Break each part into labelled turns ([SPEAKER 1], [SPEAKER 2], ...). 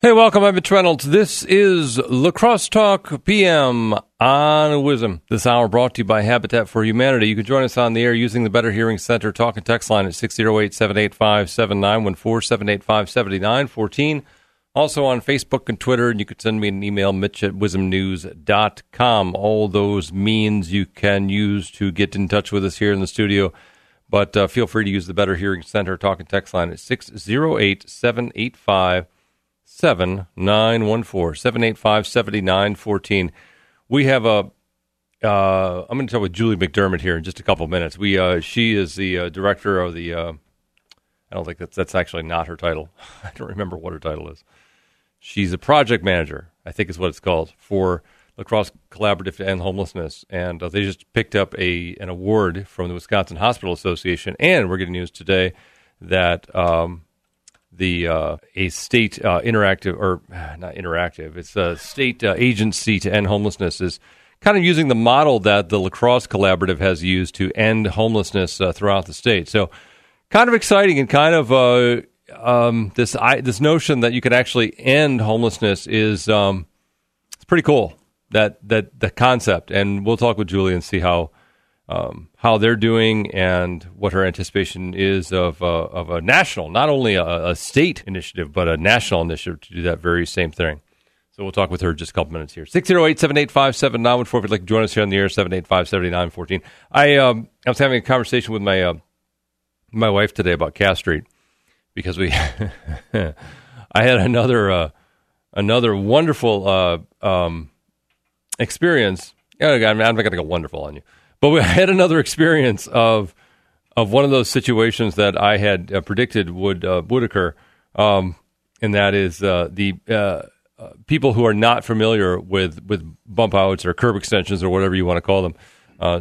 [SPEAKER 1] Hey, welcome. I'm Mitch Reynolds. This is Lacrosse Talk PM on WIZM. This hour brought to you by Habitat for Humanity. You can join us on the air using the Better Hearing Center talk and text line at 608 785 7914 785 7914. Also on Facebook and Twitter, and you could send me an email, mitch at wizmnews.com. All those means you can use to get in touch with us here in the studio. But uh, feel free to use the Better Hearing Center talk and text line at 608 785 7914 785 7914. We have a uh, I'm going to talk with Julie McDermid here in just a couple minutes. We uh, she is the uh, director of the. Uh, I don't think that's that's actually not her title. I don't remember what her title is. She's a project manager, I think is what it's called for Lacrosse Collaborative to End Homelessness, and uh, they just picked up a an award from the Wisconsin Hospital Association. And we're getting news today that um, the uh, a state uh, interactive or not interactive, it's a state uh, agency to end homelessness is kind of using the model that the Lacrosse Collaborative has used to end homelessness uh, throughout the state. So, kind of exciting and kind of uh, um, this I, this notion that you can actually end homelessness is um, it's pretty cool. That that the concept, and we'll talk with Julie and see how um, how they're doing and what her anticipation is of, uh, of a national, not only a, a, state initiative, but a national initiative to do that very same thing. So we'll talk with her just a couple minutes here. 608 785 7914. If you'd like to join us here on the air, 785 7914. I, um, I was having a conversation with my, uh, my wife today about Cass Street because we, I had another, uh, another wonderful uh, um, experience. I'm not going to go wonderful on you but we had another experience of of one of those situations that I had uh, predicted would uh, would occur, um, and that is uh, the uh, uh, people who are not familiar with with bump outs or curb extensions or whatever you want to call them, uh,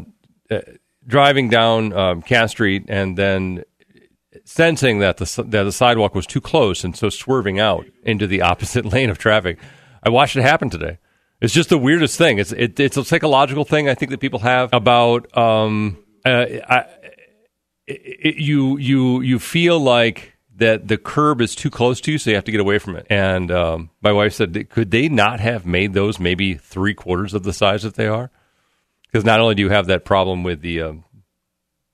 [SPEAKER 1] driving down um, Cass Street and then sensing that the that the sidewalk was too close and so swerving out into the opposite lane of traffic. I watched it happen today. It's just the weirdest thing. It's it, it's a psychological thing I think that people have about um, uh, I, it, you you you feel like that the curb is too close to you, so you have to get away from it. And um, my wife said, could they not have made those maybe three quarters of the size that they are? Because not only do you have that problem with the um,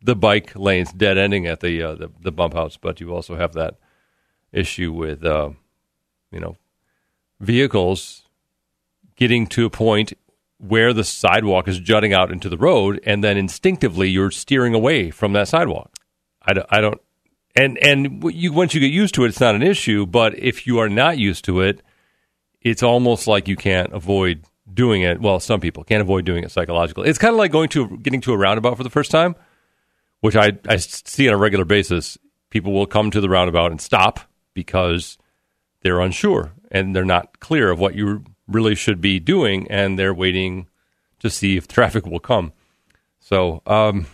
[SPEAKER 1] the bike lanes dead ending at the, uh, the, the bump outs, but you also have that issue with uh, you know vehicles getting to a point where the sidewalk is jutting out into the road, and then instinctively you're steering away from that sidewalk. I don't, I don't and and you once you get used to it, it's not an issue. But if you are not used to it, it's almost like you can't avoid doing it. Well, some people can't avoid doing it psychologically. It's kind of like going to getting to a roundabout for the first time, which I I see on a regular basis. People will come to the roundabout and stop because they're unsure and they're not clear of what you really should be doing, and they're waiting to see if traffic will come. So um,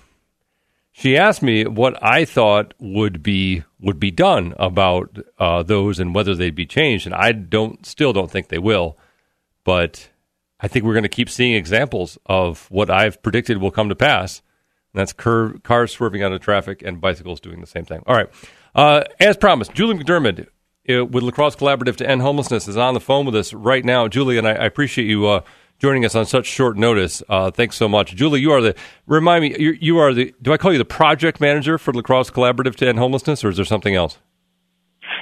[SPEAKER 1] she asked me what I thought would be would be done about uh, those and whether they'd be changed, and I don't still don't think they will, but I think we're going to keep seeing examples of what I've predicted will come to pass. And that's cur- cars swerving out of traffic and bicycles doing the same thing. All right. Uh, as promised, Julie McDermid with Lacrosse Collaborative to End Homelessness is on the phone with us right now. Julie, and I, I appreciate you uh, joining us on such short notice. Uh, thanks so much. Julie, you are the, remind me, you, you are the, do I call you the project manager for Lacrosse Collaborative to End Homelessness, or is there something else?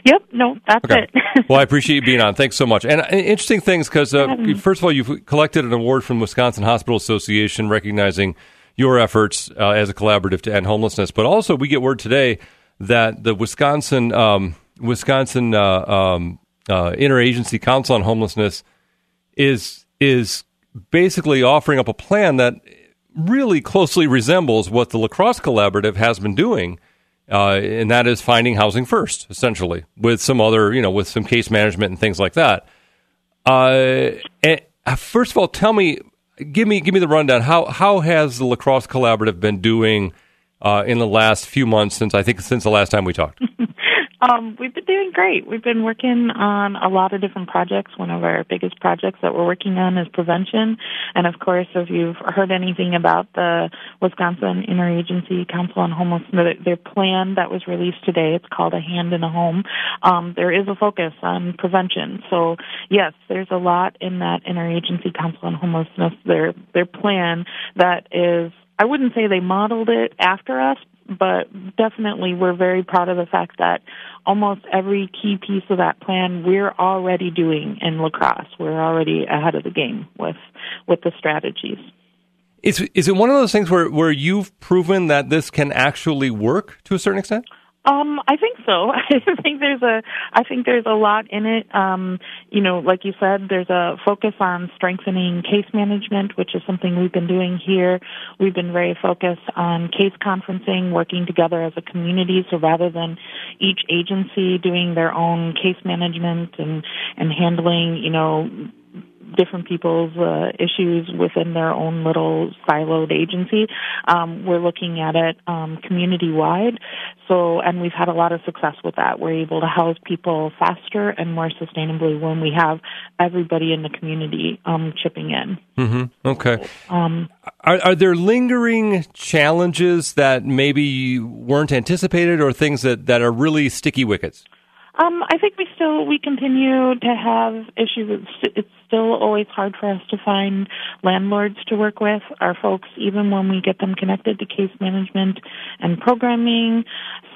[SPEAKER 2] Yep, no, that's okay.
[SPEAKER 1] it. well, I appreciate you being on. Thanks so much. And uh, interesting things because, uh, first of all, you've collected an award from Wisconsin Hospital Association recognizing your efforts uh, as a collaborative to end homelessness. But also, we get word today that the Wisconsin um, Wisconsin uh, um, uh, Interagency Council on Homelessness is is basically offering up a plan that really closely resembles what the Lacrosse Collaborative has been doing, uh, and that is finding housing first, essentially, with some other, you know, with some case management and things like that. Uh, and, uh, first of all, tell me, give me, give me the rundown. How how has the Lacrosse Collaborative been doing uh, in the last few months since I think since the last time we talked?
[SPEAKER 2] Um, we've been doing great. We've been working on a lot of different projects. One of our biggest projects that we're working on is prevention. And of course, if you've heard anything about the Wisconsin Interagency Council on Homelessness, their plan that was released today, it's called A Hand in a Home. Um, there is a focus on prevention. So yes, there's a lot in that Interagency Council on Homelessness, their, their plan that is I wouldn't say they modeled it after us, but definitely we're very proud of the fact that almost every key piece of that plan we're already doing in La Crosse. We're already ahead of the game with with the strategies.
[SPEAKER 1] Is is it one of those things where, where you've proven that this can actually work to a certain extent?
[SPEAKER 2] Um, I think so. I think there's a, I think there's a lot in it. Um, you know, like you said, there's a focus on strengthening case management, which is something we've been doing here. We've been very focused on case conferencing, working together as a community. So rather than each agency doing their own case management and, and handling, you know, different people's uh, issues within their own little siloed agency. Um, we're looking at it um, community wide. So, and we've had a lot of success with that. We're able to house people faster and more sustainably when we have everybody in the community um, chipping in.
[SPEAKER 1] Mm-hmm. Okay. Um, are, are there lingering challenges that maybe weren't anticipated, or things that, that are really sticky wickets?
[SPEAKER 2] Um, I think we still we continue to have issues. It's, still always hard for us to find landlords to work with. Our folks, even when we get them connected to case management and programming,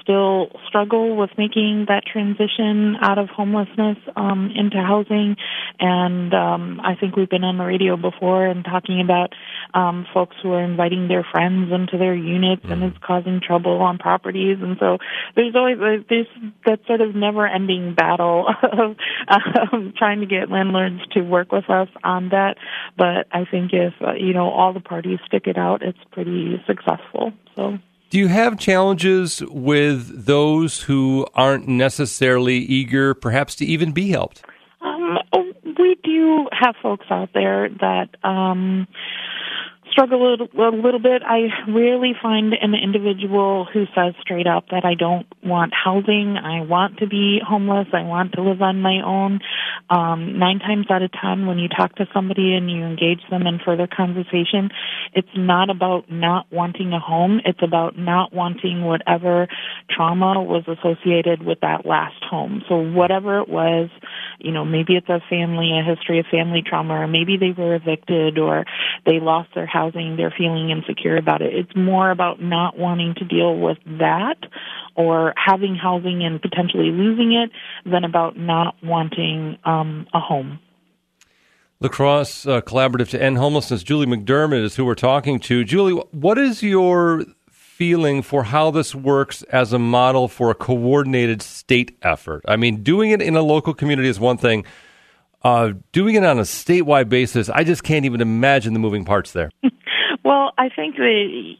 [SPEAKER 2] still struggle with making that transition out of homelessness um, into housing. And um, I think we've been on the radio before and talking about um, folks who are inviting their friends into their units mm. and it's causing trouble on properties. And so there's always there's that sort of never-ending battle of um, trying to get landlords to work with us on that. But I think if uh, you know all the parties stick it out, it's pretty successful. So.
[SPEAKER 1] Do you have challenges with those who aren't necessarily eager, perhaps, to even be helped?
[SPEAKER 2] Um, we do have folks out there that um, struggle a little, a little bit. I rarely find an individual who says straight up that I don't want housing. I want to be homeless. I want to live on my own. Um, nine times out of ten, when you talk to somebody and you engage them in further conversation, it's not about not wanting a home. It's about not wanting whatever trauma was associated with that last home. So whatever it was, you know, maybe it's a family, a history of family trauma, or maybe they were evicted or they lost their house housing, they're feeling insecure about it. It's more about not wanting to deal with that or having housing and potentially losing it than about not wanting um, a home.
[SPEAKER 1] La Crosse uh, Collaborative to End Homelessness. Julie McDermid is who we're talking to. Julie, what is your feeling for how this works as a model for a coordinated state effort? I mean, doing it in a local community is one thing uh, doing it on a statewide basis, I just can't even imagine the moving parts there.
[SPEAKER 2] well, I think the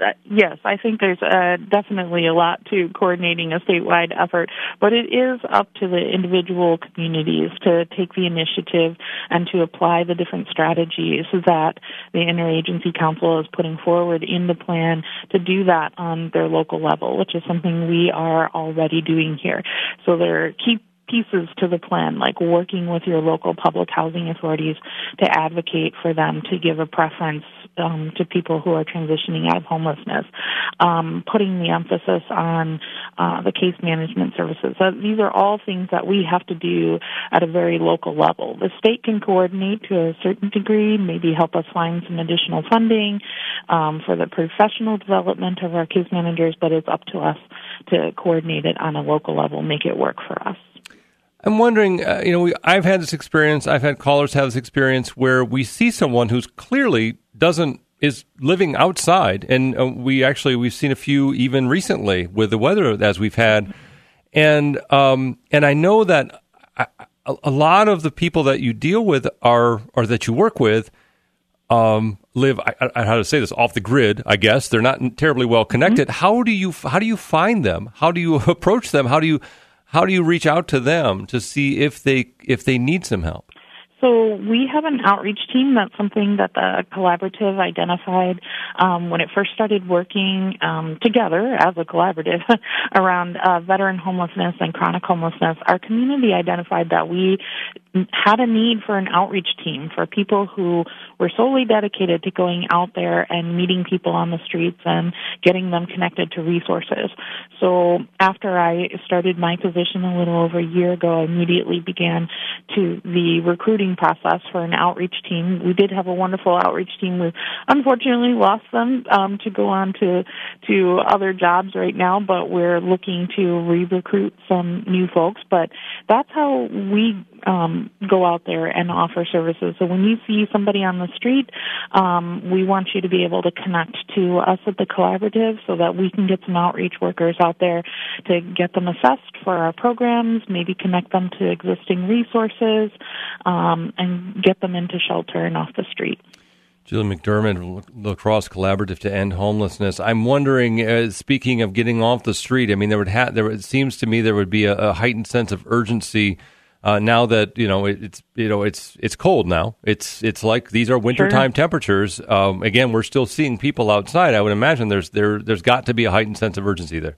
[SPEAKER 2] uh, yes, I think there's uh, definitely a lot to coordinating a statewide effort, but it is up to the individual communities to take the initiative and to apply the different strategies that the interagency council is putting forward in the plan to do that on their local level, which is something we are already doing here. So there are key pieces to the plan, like working with your local public housing authorities to advocate for them to give a preference um, to people who are transitioning out of homelessness, um, putting the emphasis on uh, the case management services. So these are all things that we have to do at a very local level. The state can coordinate to a certain degree, maybe help us find some additional funding um, for the professional development of our case managers, but it's up to us to coordinate it on a local level, make it work for us.
[SPEAKER 1] I'm wondering, uh, you know, we, I've had this experience. I've had callers have this experience where we see someone who's clearly doesn't is living outside, and uh, we actually we've seen a few even recently with the weather as we've had, and um, and I know that I, a lot of the people that you deal with are or that you work with um, live I, I, how to say this off the grid. I guess they're not terribly well connected. Mm-hmm. How do you how do you find them? How do you approach them? How do you how do you reach out to them to see if they if they need some help?
[SPEAKER 2] So we have an outreach team. That's something that the collaborative identified um, when it first started working um, together as a collaborative around uh, veteran homelessness and chronic homelessness. Our community identified that we had a need for an outreach team for people who were solely dedicated to going out there and meeting people on the streets and getting them connected to resources. So after I started my position a little over a year ago, I immediately began to the recruiting process for an outreach team. We did have a wonderful outreach team. We unfortunately lost them um, to go on to to other jobs right now, but we're looking to re-recruit some new folks. But that's how we um, go out there and offer services. So when you see somebody on the street, um, we want you to be able to connect to us at the collaborative so that we can get some outreach workers out there to get them assessed for our programs, maybe connect them to existing resources, um, and get them into shelter and off the street.
[SPEAKER 1] Julie McDermid, La Crosse Collaborative to End Homelessness. I'm wondering, uh, speaking of getting off the street, I mean, there would ha- there it seems to me there would be a, a heightened sense of urgency uh, now that you know it, it's you know it's it's cold now. It's it's like these are wintertime sure. temperatures. Um, again, we're still seeing people outside. I would imagine there's there there's got to be a heightened sense of urgency there.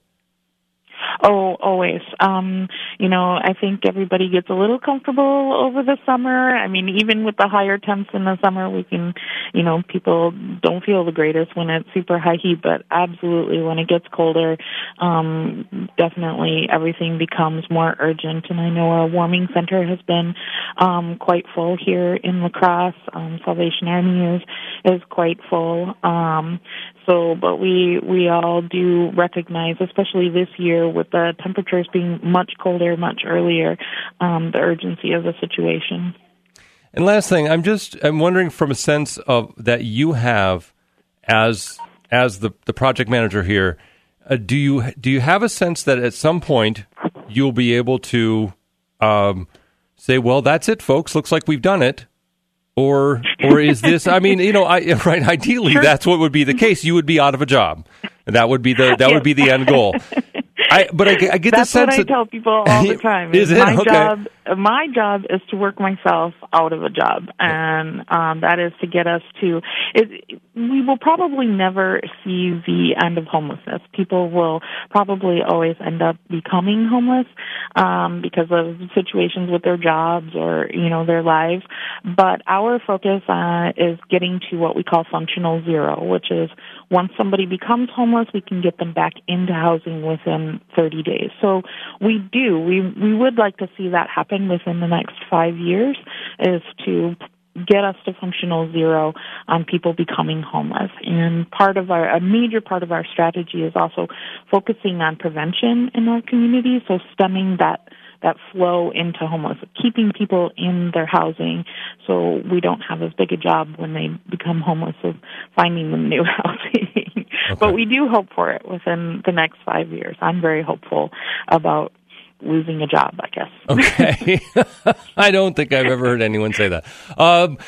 [SPEAKER 2] Oh, always. Um, you know, I think everybody gets a little comfortable over the summer. I mean, even with the higher temps in the summer, we can, you know, people don't feel the greatest when it's super high heat, but absolutely when it gets colder, um, definitely everything becomes more urgent. And I know our warming center has been, um, quite full here in La Crosse. Um, Salvation Army is, is quite full. Um, so, but we, we all do recognize, especially this year with the temperatures being much colder, much earlier, um, the urgency of the situation.
[SPEAKER 1] And last thing, I'm just I'm wondering from a sense of that you have as as the the project manager here, uh, do you do you have a sense that at some point you'll be able to um, say, well, that's it, folks. Looks like we've done it or or is this i mean you know I, right ideally sure. that's what would be the case you would be out of a job And that would be the that yes. would be the end goal I, but I, I get
[SPEAKER 2] That's
[SPEAKER 1] the sense
[SPEAKER 2] what I
[SPEAKER 1] that,
[SPEAKER 2] tell people all the time.
[SPEAKER 1] is it?
[SPEAKER 2] My
[SPEAKER 1] okay.
[SPEAKER 2] job, my job is to work myself out of a job, and um, that is to get us to. It, we will probably never see the end of homelessness. People will probably always end up becoming homeless um, because of situations with their jobs or you know their lives. But our focus uh, is getting to what we call functional zero, which is once somebody becomes homeless, we can get them back into housing within 30 days. So we do. We we would like to see that happen within the next five years. Is to get us to functional zero on people becoming homeless. And part of our, a major part of our strategy is also focusing on prevention in our community, so stemming that that flow into homeless, keeping people in their housing so we don't have as big a job when they become homeless of finding them new housing. Okay. But we do hope for it within the next five years. I'm very hopeful about losing a job, I guess.
[SPEAKER 1] Okay. I don't think I've ever heard anyone say that. Um,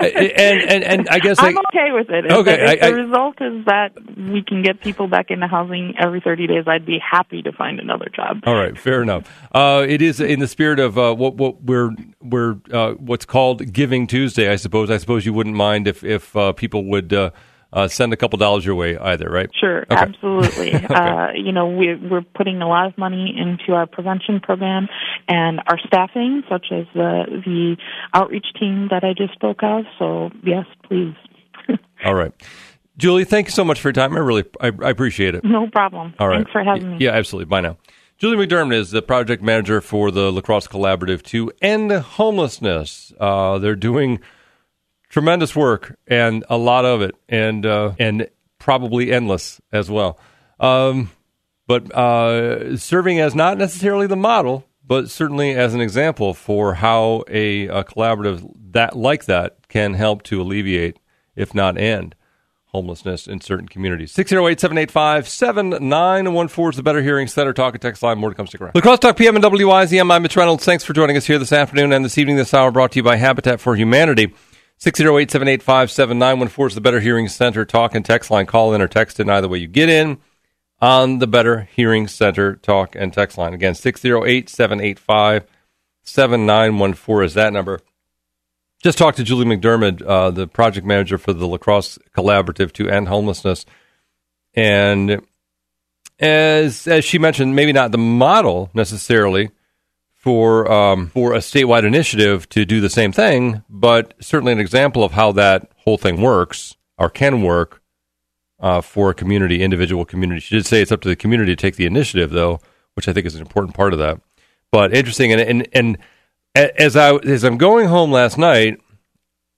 [SPEAKER 1] and, and, and I guess
[SPEAKER 2] I'm okay with it. Okay. If, if I, the I, result is that we can get people back into housing every 30 days, I'd be happy to find another job.
[SPEAKER 1] All right. Fair enough. Uh, it is in the spirit of uh, what, what we're, we're uh, what's called Giving Tuesday, I suppose. I suppose you wouldn't mind if, if uh, people would uh, send a couple dollars your way either, right?
[SPEAKER 2] Sure, okay. absolutely. okay. uh, you know, we, we're putting a lot of money into our prevention program and our staffing, such as the the outreach team that I just spoke of. So yes, please.
[SPEAKER 1] All right. Julie, thank you so much for your time. I really I, I appreciate it.
[SPEAKER 2] No problem.
[SPEAKER 1] All right.
[SPEAKER 2] Thanks for having me.
[SPEAKER 1] Yeah, absolutely. Bye now. Julie McDermid is the project manager for the Lacrosse Collaborative to end homelessness. Uh, they're doing tremendous work and a lot of it, and uh, and probably endless as well. Um, but uh, serving as not necessarily the model, but certainly as an example for how a, a collaborative that like that can help to alleviate, if not end, homelessness in certain communities. 608-785-7914 is the Better Hearing Center Talk and Text line. More to come. Stick around. La Crosse Talk PM and WIZM. I'm Mitch Reynolds. Thanks for joining us here this afternoon and this evening. This hour brought to you by Habitat for Humanity. 608 785 7914 is the Better Hearing Center talk and text line. Call in or text in either way you get in on the Better Hearing Center talk and text line. Again, 608 785 7914 is that number. just talked to Julie McDermid, uh, the project manager for the Lacrosse Collaborative to End Homelessness, and as as she mentioned, maybe not the model necessarily for um, for a statewide initiative to do the same thing, but certainly an example of how that whole thing works or can work uh, for a community, individual community. She did say it's up to the community to take the initiative, though, which I think is an important part of that. But interesting, and and and as I as I'm going home last night,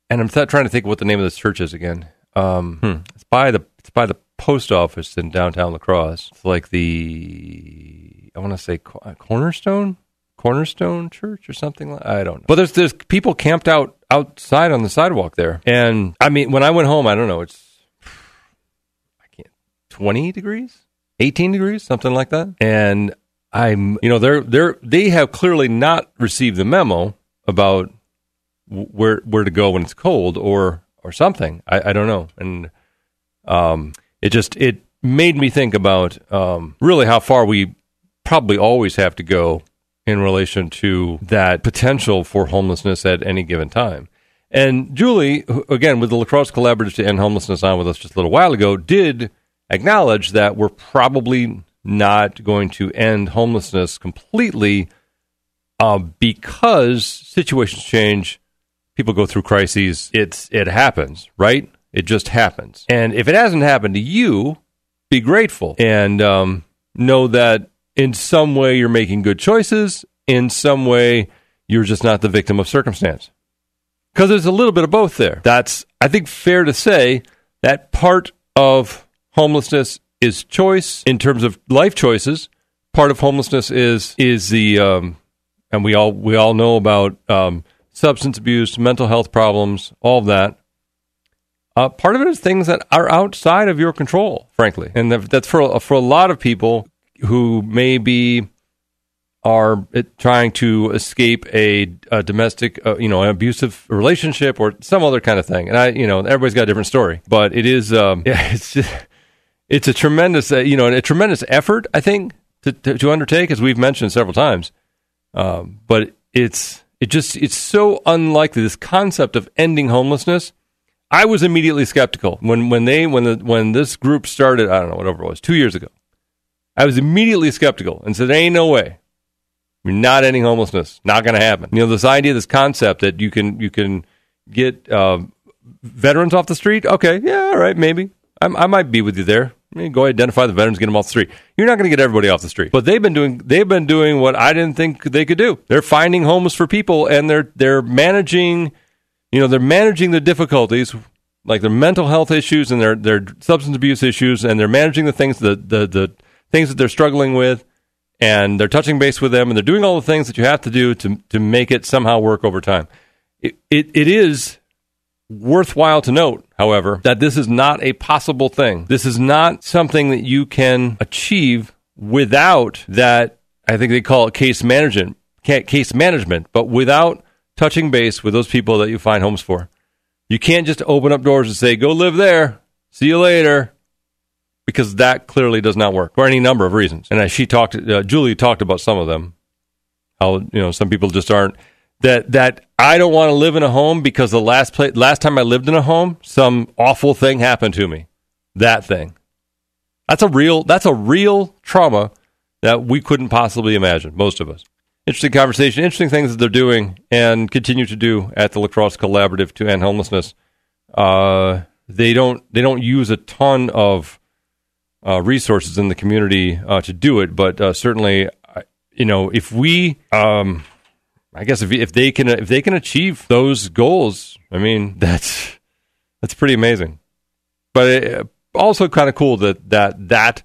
[SPEAKER 1] and I'm th- trying to think what the name of this church is again. Um, hmm. It's by the it's by the post office in downtown La Crosse. It's like the I want to say Cornerstone Cornerstone Church or something like I don't know. But there's there's people camped out outside on the sidewalk there. And I mean when I went home, I don't know, it's I can't 20 degrees? 18 degrees, something like that. And I'm you know, they're they're they have clearly not received the memo about where where to go when it's cold or or something. I, I don't know. And um it just it made me think about um, really how far we probably always have to go in relation to that potential for homelessness at any given time. And Julie, again, with the Lacrosse Collaborative to End Homelessness on with us just a little while ago, did acknowledge that we're probably not going to end homelessness completely uh, because situations change, people go through crises. It's it happens, right? It just happens. And if it hasn't happened to you, be grateful and um, know that in some way you're making good choices. In some way, you're just not the victim of circumstance. Because there's a little bit of both there. That's, I think, fair to say that part of homelessness is choice in terms of life choices. Part of homelessness is is the, um, and we all we all know about um, substance abuse, mental health problems, all of that. Uh, part of it is things that are outside of your control, frankly, and that's for for a lot of people who maybe are trying to escape a, a domestic, uh, you know, an abusive relationship or some other kind of thing. And I, you know, everybody's got a different story, but it is, um, yeah, it's just, it's a tremendous, uh, you know, a tremendous effort, I think, to, to, to undertake, as we've mentioned several times. Um, but it's, it just, it's so unlikely. This concept of ending homelessness. I was immediately skeptical when, when they, when the, when this group started, I don't know, whatever it was, two years ago I was immediately skeptical and said, there "Ain't no way. We're not ending homelessness. Not going to happen." You know, this idea, this concept that you can you can get uh, veterans off the street. Okay, yeah, all right, maybe I'm, i might be with you there. I go identify the veterans, get them off the street. You're not going to get everybody off the street, but they've been doing they've been doing what I didn't think they could do. They're finding homes for people, and they're they're managing. You know, they're managing the difficulties like their mental health issues and their their substance abuse issues, and they're managing the things the the the things that they're struggling with, and they're touching base with them, and they're doing all the things that you have to do to to make it somehow work over time. It it, it is worthwhile to note, however, that this is not a possible thing. This is not something that you can achieve without that. I think they call it case management, case management, but without touching base with those people that you find homes for. You can't just open up doors and say, "Go live there. See you later." Because that clearly does not work for any number of reasons. And as she talked, uh, Julie talked about some of them. How you know some people just aren't that that I don't want to live in a home because the last place last time I lived in a home, some awful thing happened to me. That thing. That's a real that's a real trauma that we couldn't possibly imagine. Most of us. Interesting conversation, interesting things that they're doing and continue to do at the Lacrosse Collaborative to end homelessness. Uh, they don't they don't use a ton of resources in the community uh, to do it. But uh, certainly, you know, if we, um, I guess if if they can if they can achieve those goals, I mean, that's that's pretty amazing. But it, also kind of cool that that that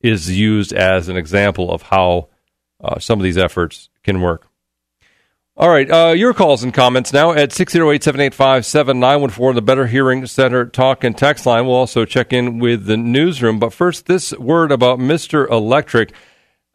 [SPEAKER 1] is used as an example of how uh, some of these efforts can work. All right, uh, your calls and comments now at 608-785-7914, the Better Hearing Center talk and text line. We'll also check in with the newsroom. But first, this word about Mr. Electric.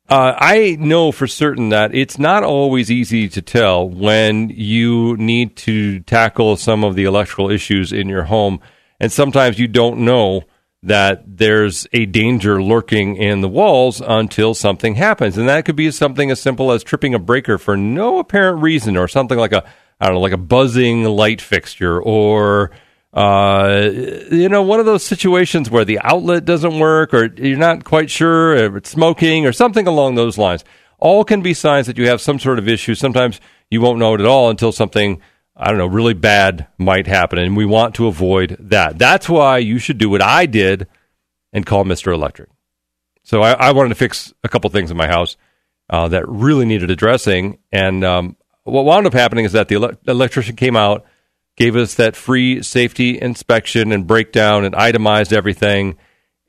[SPEAKER 1] Uh, I know for certain that it's not always easy to tell when you need to tackle some of the electrical issues in your home. And sometimes you don't know that there's a danger lurking in the walls until something happens. And that could be something as simple as tripping a breaker for no apparent reason or something like a, I don't know, like a buzzing light fixture or uh, you know, one of those situations where the outlet doesn't work or you're not quite sure if it's smoking or something along those lines. All can be signs that you have some sort of issue. Sometimes you won't know it at all until something, I don't know, really bad might happen. And we want to avoid that. That's why you should do what I did and call Mr. Electric. So I, I wanted to fix a couple things in my house uh, that really needed addressing. And um, what wound up happening is that the ele- electrician came out gave us that free safety inspection and breakdown and itemized everything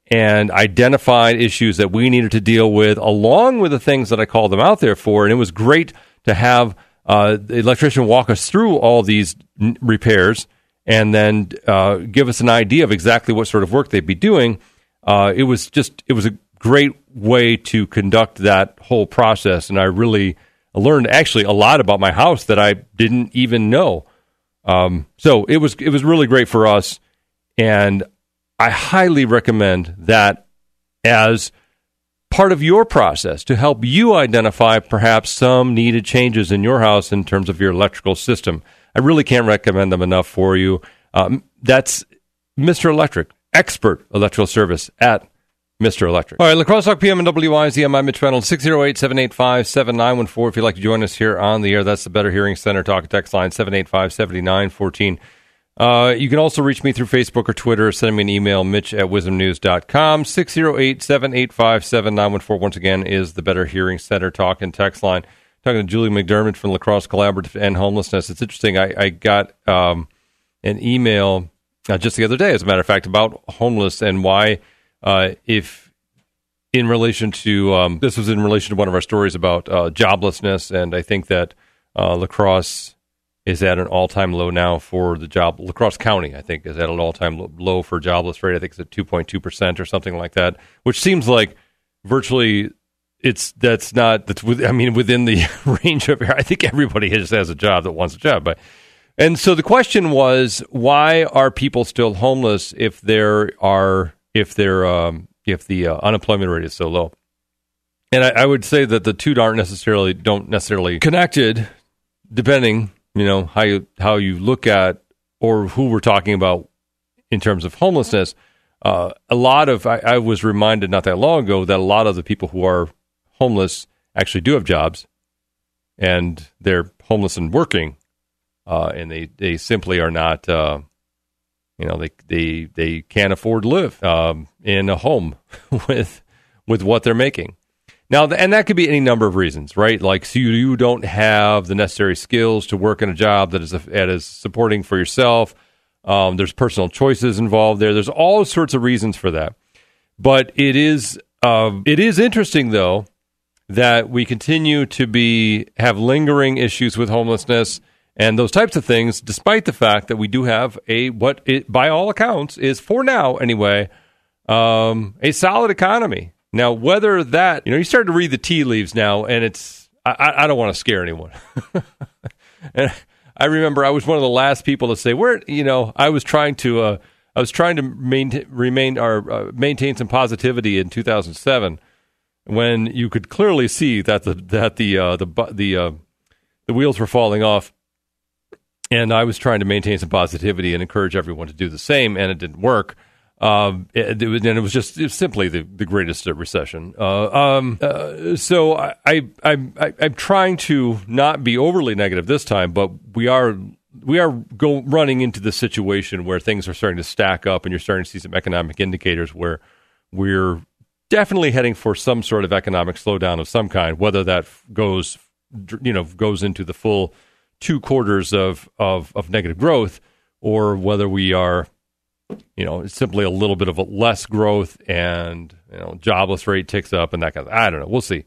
[SPEAKER 1] and identified issues that we needed to deal with along with the things that I called them out there for. And it was great to have uh, the electrician walk us through all these n- repairs and then uh, give us an idea of exactly what sort of work they'd be doing. Uh, it was just, it was a great way to conduct that whole process. And I really learned actually a lot about my house that I didn't even know. Um, so it was it was really great for us, and I highly recommend that as part of your process to help you identify perhaps some needed changes in your house in terms of your electrical system. I really can't recommend them enough for you. Um, that's Mr. Electric, expert electrical service at Mr. Electric. All right, Lacrosse Talk PM and WIZM. I'm Mitch Reynolds, 608 785 7914. If you'd like to join us here on the air, that's the Better Hearing Center talk text line 785 7914. Uh, you can also reach me through Facebook or Twitter. Send me an email, mitch at wizmnews.com. 608 785 7914. Once again, is the Better Hearing Center talk and text line. Talking to Julie McDermid from Lacrosse Collaborative and Homelessness. It's interesting. I, I got um, an email uh, just the other day, as a matter of fact, about homeless and why uh, if in relation to um, this was in relation to one of our stories about uh, joblessness, and I think that uh, La Crosse is at an all-time low now for the job. La Crosse County, I think, is at an all-time low for jobless rate. I think it's at two point two percent or something like that, which seems like virtually it's that's not that's with, I mean within the range of. I think everybody just has a job that wants a job, but and so the question was why are people still homeless if there are if they're um, if the uh, unemployment rate is so low. And I, I, would say that the two aren't necessarily don't necessarily connected, depending you know how you how you look at or who we're talking about in terms of homelessness. Uh, a lot of I, I was reminded not that long ago that a lot of the people who are homeless actually do have jobs, and they're homeless and working, uh, and they they simply are not uh, you know they they they can't afford to live um, in a home with with what they're making now and that could be any number of reasons right? Like so you, you don't have the necessary skills to work in a job that is that is supporting for yourself. Um, there's personal choices involved there. There's all sorts of reasons for that. But it is uh, it is interesting though that we continue to be have lingering issues with homelessness and those types of things, despite the fact that we do have a what it, by all accounts is for now anyway um, a solid economy. Now, whether that you know you start to read the tea leaves now, and it's I, I don't want to scare anyone. and I remember I was one of the last people to say where you know I was trying to uh, I was trying to maintain remain or uh, maintain some positivity in 2007 when you could clearly see that the that the uh, the the uh, the wheels were falling off and I was trying to maintain some positivity and encourage everyone to do the same, and it didn't work. Um, it, it, and it was just it was simply the, the greatest recession. Uh, um, uh, so I, I, I, I'm trying to not be overly negative this time, but we are we are go running into the situation where things are starting to stack up, and you're starting to see some economic indicators where we're definitely heading for some sort of economic slowdown of some kind, whether that goes you know goes into the full two quarters of, of, of negative growth or whether we are, you know, it's simply a little bit of a less growth and, you know, jobless rate ticks up and that kind of, I don't know. We'll see.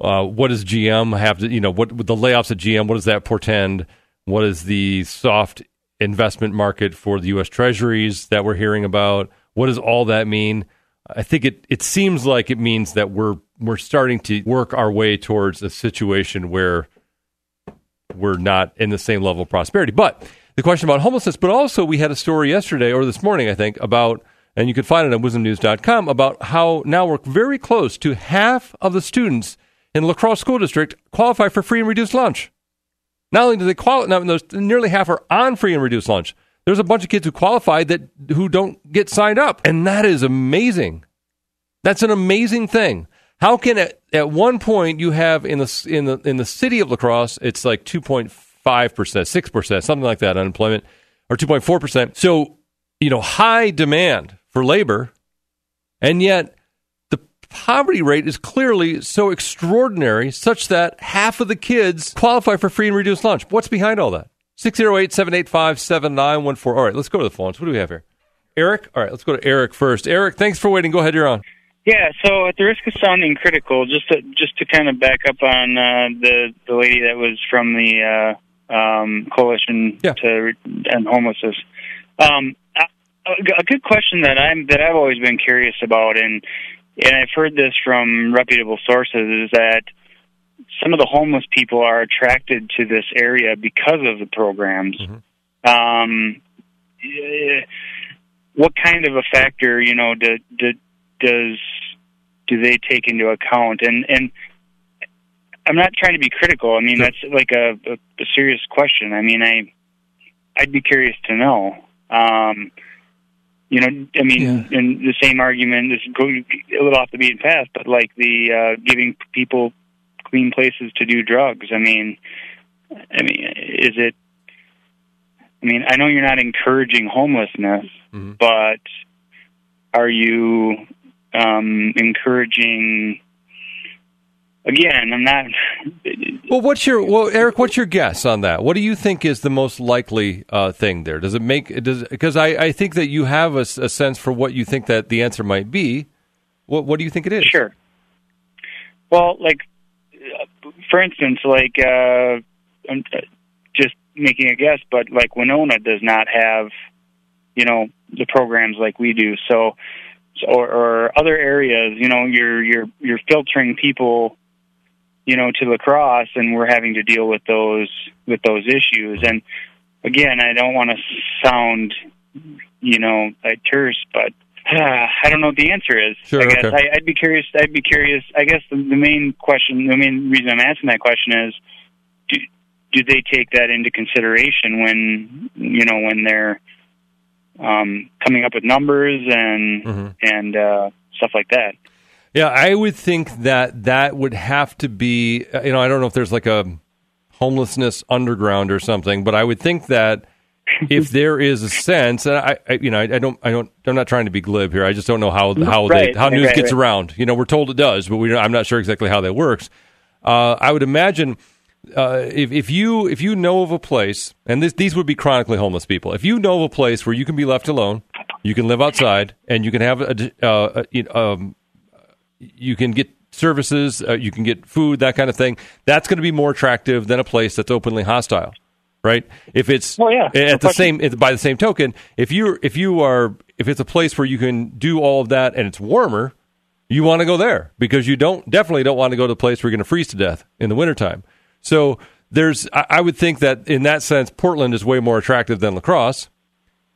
[SPEAKER 1] Uh, what does GM have to, you know, what with the layoffs at GM, what does that portend? What is the soft investment market for the U.S. Treasuries that we're hearing about? What does all that mean? I think it, it seems like it means that we're we're starting to work our way towards a situation where we're not in the same level of prosperity. But the question about homelessness, but also we had a story yesterday or this morning, I think, about, and you can find it on wizmnews.com, about how now we're very close to half of the students in La Crosse School District qualify for free and reduced lunch. Not only do they qualify, now, nearly half are on free and reduced lunch. There's a bunch of kids who qualified that who don't get signed up, and that is amazing. That's an amazing thing. How can at, at one point you have in the in the in the city of La Crosse, it's like two point five percent, six percent, something like that unemployment, or two point four percent. So you know high demand for labor, and yet the poverty rate is clearly so extraordinary, such that half of the kids qualify for free and reduced lunch. What's behind all that? 608 785 7914. All right, let's go to the phones. What do we have here? Eric? All right, let's go to Eric first. Eric, thanks for waiting. Go ahead, you're on.
[SPEAKER 3] Yeah, so at the risk of sounding critical, just to just to kind of back up on uh, the the lady that was from the uh, um, coalition
[SPEAKER 1] yeah.
[SPEAKER 3] to end homelessness. Um, a, a good question that I'm that I've always been curious about, and and I've heard this from reputable sources, is that some of the homeless people are attracted to this area because of the programs.
[SPEAKER 1] Mm-hmm.
[SPEAKER 3] Um, what kind of a factor, you know, do, do, does do they take into account? And and I'm not trying to be critical. I mean, that's like a, a, a serious question. I mean, I I'd be curious to know. Um, you know, I mean, yeah. and the same argument is going a little off the beaten path, but like the uh, giving people clean places to do drugs. I mean, I mean, is it? I mean, I know you're not encouraging homelessness,
[SPEAKER 1] mm-hmm.
[SPEAKER 3] but are you um, encouraging? Again, I'm not.
[SPEAKER 1] Well, what's your well, Eric? What's your guess on that? What do you think is the most likely uh, thing there? Does it make does because I, I think that you have a, a, sense for what you think that the answer might be. What what do you think it is?
[SPEAKER 3] Sure. Well, like for instance, like uh, I'm just making a guess, but like Winona does not have, you know, the programs like we do. So, or, or other areas, you know, you're you're you're filtering people, you know, to lacrosse, and we're having to deal with those with those issues. And again, I don't want to sound, you know, like terse, but I don't know what the answer is.
[SPEAKER 1] Sure,
[SPEAKER 3] I guess
[SPEAKER 1] okay.
[SPEAKER 3] I, would be curious. I'd be curious. I guess the, the main question, the main reason I'm asking that question is, do, do they take that into consideration when you know when they're um, coming up with numbers and
[SPEAKER 1] mm-hmm.
[SPEAKER 3] and uh, stuff like that?
[SPEAKER 1] Yeah, I would think that that would have to be. You know, I don't know if there's like a homelessness underground or something, but I would think that if there is a sense, and I, I, you know, I, I, don't, I don't, I'm not trying to be glib here. I just don't know how how
[SPEAKER 3] right,
[SPEAKER 1] they, how news
[SPEAKER 3] right,
[SPEAKER 1] gets around. You know, we're told it does, but we, I'm not sure exactly how that works. Uh, I would imagine uh, if if you if you know of a place, and this, these would be chronically homeless people. If you know of a place where you can be left alone, you can live outside, and you can have a, uh, a um, you can get services, uh, you can get food, that kind of thing. That's going to be more attractive than a place that's openly hostile right? If it's
[SPEAKER 3] well, yeah,
[SPEAKER 1] at the same by the same token, if you if you are if it's a place where you can do all of that and it's warmer, you want to go there because you don't definitely don't want to go to a place where you're going to freeze to death in the wintertime. So there's I, I would think that in that sense, Portland is way more attractive than La Crosse,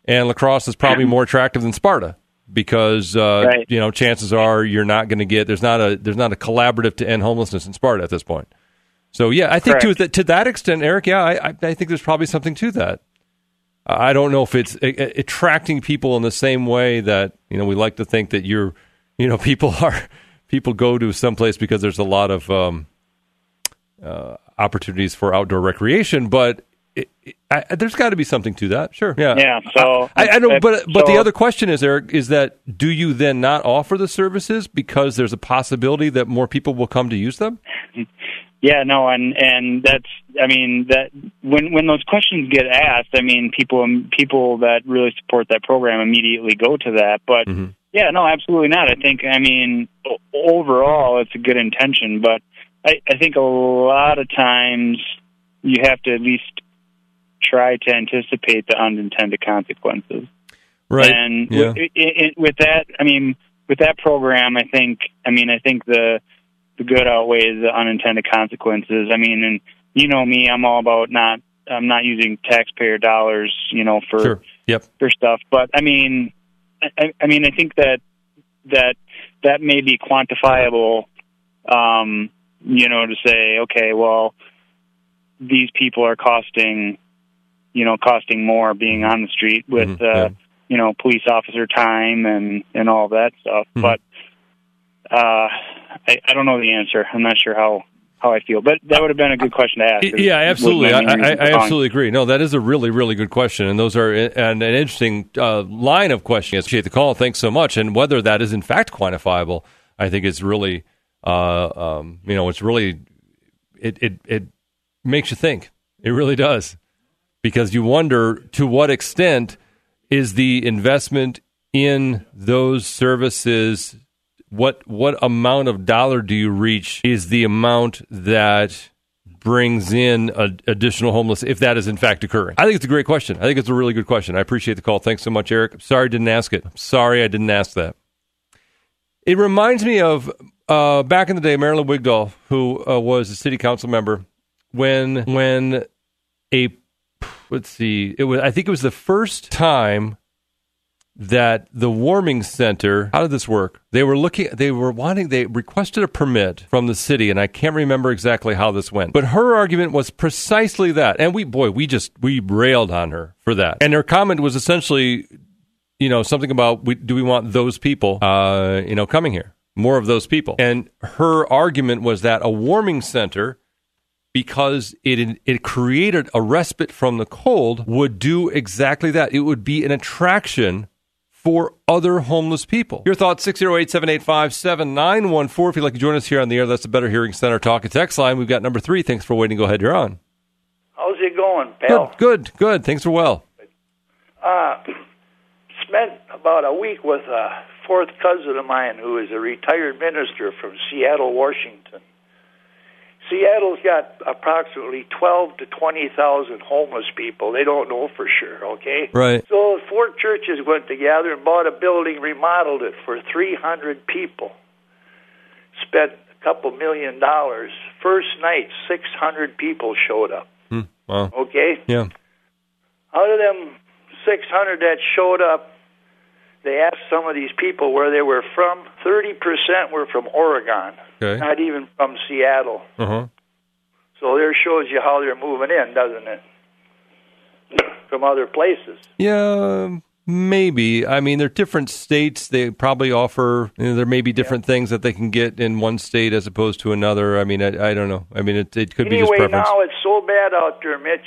[SPEAKER 1] and La Crosse is probably more attractive than Sparta because uh,
[SPEAKER 3] right.
[SPEAKER 1] you know chances are you're not going to get there's not a there's not a collaborative to end homelessness in Sparta at this point. So yeah, I think to that to that extent, Eric. Yeah, I, I think there's probably something to that. I don't know if it's a, a, attracting people in the same way that you know we like to think that you're, you know, people are people go to some place because there's a lot of um, uh, opportunities for outdoor recreation, but it, it, I, there's got to be something to that. Sure. Yeah.
[SPEAKER 3] Yeah. So
[SPEAKER 1] I, I know, but but
[SPEAKER 3] so,
[SPEAKER 1] the other question is, Eric, is that do you then not offer the services because there's a possibility that more people will come to use them?
[SPEAKER 3] Yeah, no, and and that's I mean that when when those questions get asked, I mean people people that really support that program immediately go to that, but
[SPEAKER 1] mm-hmm.
[SPEAKER 3] yeah, no, absolutely not. I think I mean overall it's a good intention, but I I think a lot of times you have to at least try to anticipate the unintended consequences.
[SPEAKER 1] Right.
[SPEAKER 3] And
[SPEAKER 1] yeah.
[SPEAKER 3] with, it, it, with that, I mean, with that program, I think, I mean, I think the the good outweighs the unintended consequences. I mean, and you know me, I'm all about not I'm not using taxpayer dollars, you know, for
[SPEAKER 1] sure. yep.
[SPEAKER 3] for stuff. But I mean, I, I mean, I think that that that may be quantifiable. Um, you know, to say, okay, well, these people are costing, you know, costing more being on the street with,
[SPEAKER 1] Mhm,
[SPEAKER 3] uh,
[SPEAKER 1] yeah.
[SPEAKER 3] you know, police officer time and and all that stuff.
[SPEAKER 1] Mhm.
[SPEAKER 3] But uh, I, I don't know the answer. I'm not sure how how I feel, but that would have been a good question to ask.
[SPEAKER 1] Yeah, absolutely. I, I, I absolutely agree. No, that is a really, really good question, and those are and an interesting uh, line of questioning. I appreciate the call. Thanks so much. And whether that is in fact quantifiable, I think is really, uh, um, you know, it's really, it, it it makes you think. It really does, because you wonder to what extent is the investment in those services what what amount of dollar do you reach is the amount that brings in a, additional homeless if that is in fact occurring? I think it's a great question. I think it's a really good question. I appreciate the call. Thanks so much eric. I'm sorry i didn't ask it. I'm sorry i didn't ask that. It reminds me of uh, back in the day marilyn wigdahl who uh, was a city council member when when a let's see. It was i think it was the first time that the warming center how did this work? They were looking they were wanting they requested a permit from the city and i can't remember exactly how this went. But her argument was precisely that. And we boy we just we railed on her for that. And her comment was essentially you know something about we, do we want those people uh you know coming here? More of those people. And her argument was that a warming center because it it created a respite from the cold would do exactly that. It would be an attraction for other homeless people. Your thoughts 608-785-7914 if you'd like to join us here on the air. That's the Better Hearing Center talk and text line. We've got number 3. Thanks for waiting. Go ahead, you're on.
[SPEAKER 4] How's it going, pal?
[SPEAKER 1] Good, good, good. Thanks for well.
[SPEAKER 4] Uh, spent about a week with a fourth cousin of mine who is a retired minister from Seattle, Washington. Seattle's got approximately 12 to 20,000 homeless people. They don't know for sure, okay?
[SPEAKER 1] Right.
[SPEAKER 4] So four churches went together and bought a building, remodeled it for 300 people. Spent a couple million dollars. First night, 600 people showed up,
[SPEAKER 1] Hmm. Wow.
[SPEAKER 4] okay?
[SPEAKER 1] Yeah.
[SPEAKER 4] Out of them 600 that showed up, they asked some of these people where they were from. 30% were from Oregon,
[SPEAKER 1] Okay.
[SPEAKER 4] not even from Seattle.
[SPEAKER 1] Uh-huh.
[SPEAKER 4] So there shows you how they're moving in, doesn't it? From other places.
[SPEAKER 1] Yeah, maybe. I mean, they're different states. They probably offer. You know, there may be different things that they can get in one state as opposed to another. I mean, I, I don't know. I mean, it, it could be just
[SPEAKER 4] Anyway,
[SPEAKER 1] preference.
[SPEAKER 4] now it's so bad out there, Mitch.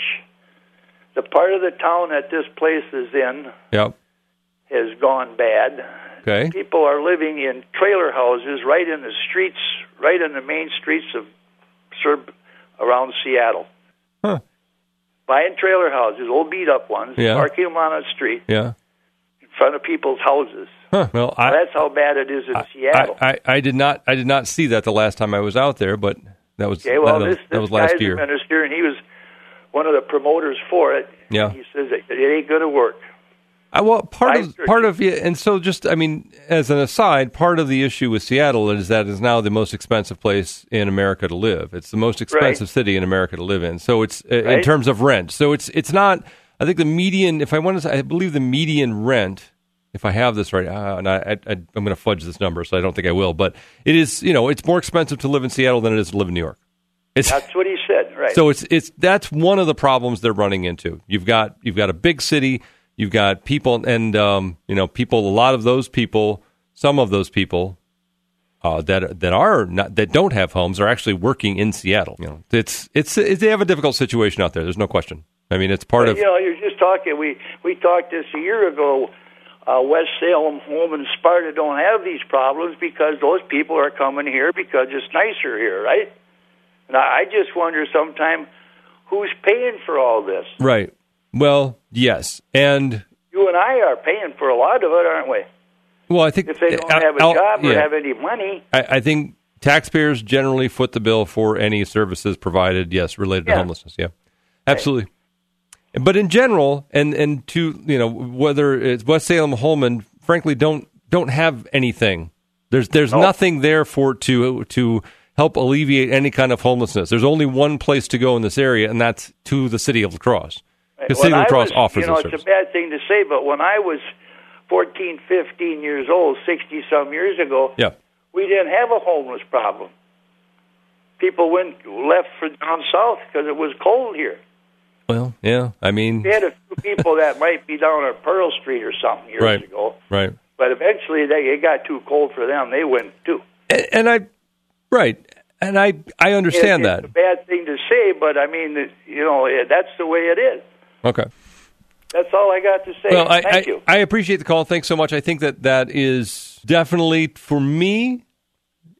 [SPEAKER 4] The part of the town that this place is in
[SPEAKER 1] Yep.
[SPEAKER 4] Has gone bad.
[SPEAKER 1] Okay.
[SPEAKER 4] People are living in trailer houses right in the streets, right in the main streets of Serb around Seattle.
[SPEAKER 1] Huh.
[SPEAKER 4] Buying trailer houses, old beat up ones,
[SPEAKER 1] Yeah.
[SPEAKER 4] parking them on the street
[SPEAKER 1] Yeah.
[SPEAKER 4] in front of people's houses.
[SPEAKER 1] Huh. Well, I,
[SPEAKER 4] That's how bad it is in Seattle.
[SPEAKER 1] I, I, I did not I did not see that the last time I was out there, but that was
[SPEAKER 4] okay, well,
[SPEAKER 1] that, was-
[SPEAKER 4] this,
[SPEAKER 1] that
[SPEAKER 4] this
[SPEAKER 1] was last
[SPEAKER 4] guy's
[SPEAKER 1] year.
[SPEAKER 4] minister, and he was one of the promoters for it.
[SPEAKER 1] Yeah.
[SPEAKER 4] He says it, it ain't going to work.
[SPEAKER 1] I, well, part
[SPEAKER 4] I
[SPEAKER 1] of part of and so just I mean, as an aside, part of the issue with Seattle is that it's now the most expensive place in America to live. It's the most expensive city in America to live in. So it's uh in terms of rent. So it's it's not. I think the median, if I want to, say, I believe the median rent, if I have this right, uh, and I, I, I I'm going to fudge this number, so I don't think I will. But it is, you know, it's more expensive to live in Seattle than it is to live in New York. It's,
[SPEAKER 4] That's what he said, right?
[SPEAKER 1] so it's it's that's one of the problems they're running into. You've got you've got a big city, you've got people, and um, you know people. A lot of those people, some of those people uh, that that are not that don't have homes are actually working in Seattle. You know, it's it's, it's they have a difficult situation out there. There's no question. I mean, it's part
[SPEAKER 4] But,
[SPEAKER 1] of
[SPEAKER 4] you know, you're just talking. We we talked this a year ago. Uh, West Salem, Holmen, and Sparta don't have these problems because those people are coming here because it's nicer here, right? And I, I just wonder sometime who's paying for all this.
[SPEAKER 1] right. Well, yes, and
[SPEAKER 4] You and I are paying for a lot of it, aren't we?
[SPEAKER 1] well, I think
[SPEAKER 4] If they don't
[SPEAKER 1] I'll-
[SPEAKER 4] have a
[SPEAKER 1] I'll-
[SPEAKER 4] job or
[SPEAKER 1] yeah.
[SPEAKER 4] have any money,
[SPEAKER 1] I, I think taxpayers generally foot the bill for any services provided, yes, related to homelessness. Yeah, absolutely. But in general, and and to you know whether it's West Salem, Holmen, frankly, don't don't have anything. There's there's
[SPEAKER 4] No.
[SPEAKER 1] nothing there for to to help alleviate any kind of homelessness. There's only one place to go in this area, and that's to the city of La Crosse. The city
[SPEAKER 4] When
[SPEAKER 1] of
[SPEAKER 4] was-
[SPEAKER 1] offers
[SPEAKER 4] You know, it's a bad thing to say, but when I was 14, 15 years old, 60 some years ago,
[SPEAKER 1] Yeah.
[SPEAKER 4] we didn't have a homeless problem. people went left for down south because it was cold here.
[SPEAKER 1] Well, yeah. I mean,
[SPEAKER 4] We had a few people that might be down at Pearl Street or something years
[SPEAKER 1] Right.
[SPEAKER 4] ago,
[SPEAKER 1] right.
[SPEAKER 4] but eventually they it got too cold for them. They went too.
[SPEAKER 1] And, and I, right. And I, I understand
[SPEAKER 4] It-
[SPEAKER 1] that.
[SPEAKER 4] It's a bad thing to say, but I mean, you know, that's the way it is.
[SPEAKER 1] Okay.
[SPEAKER 4] That's all I got to say.
[SPEAKER 1] Well, I,
[SPEAKER 4] Thank
[SPEAKER 1] I,
[SPEAKER 4] you.
[SPEAKER 1] I appreciate the call. Thanks so much. I think that that is definitely for me.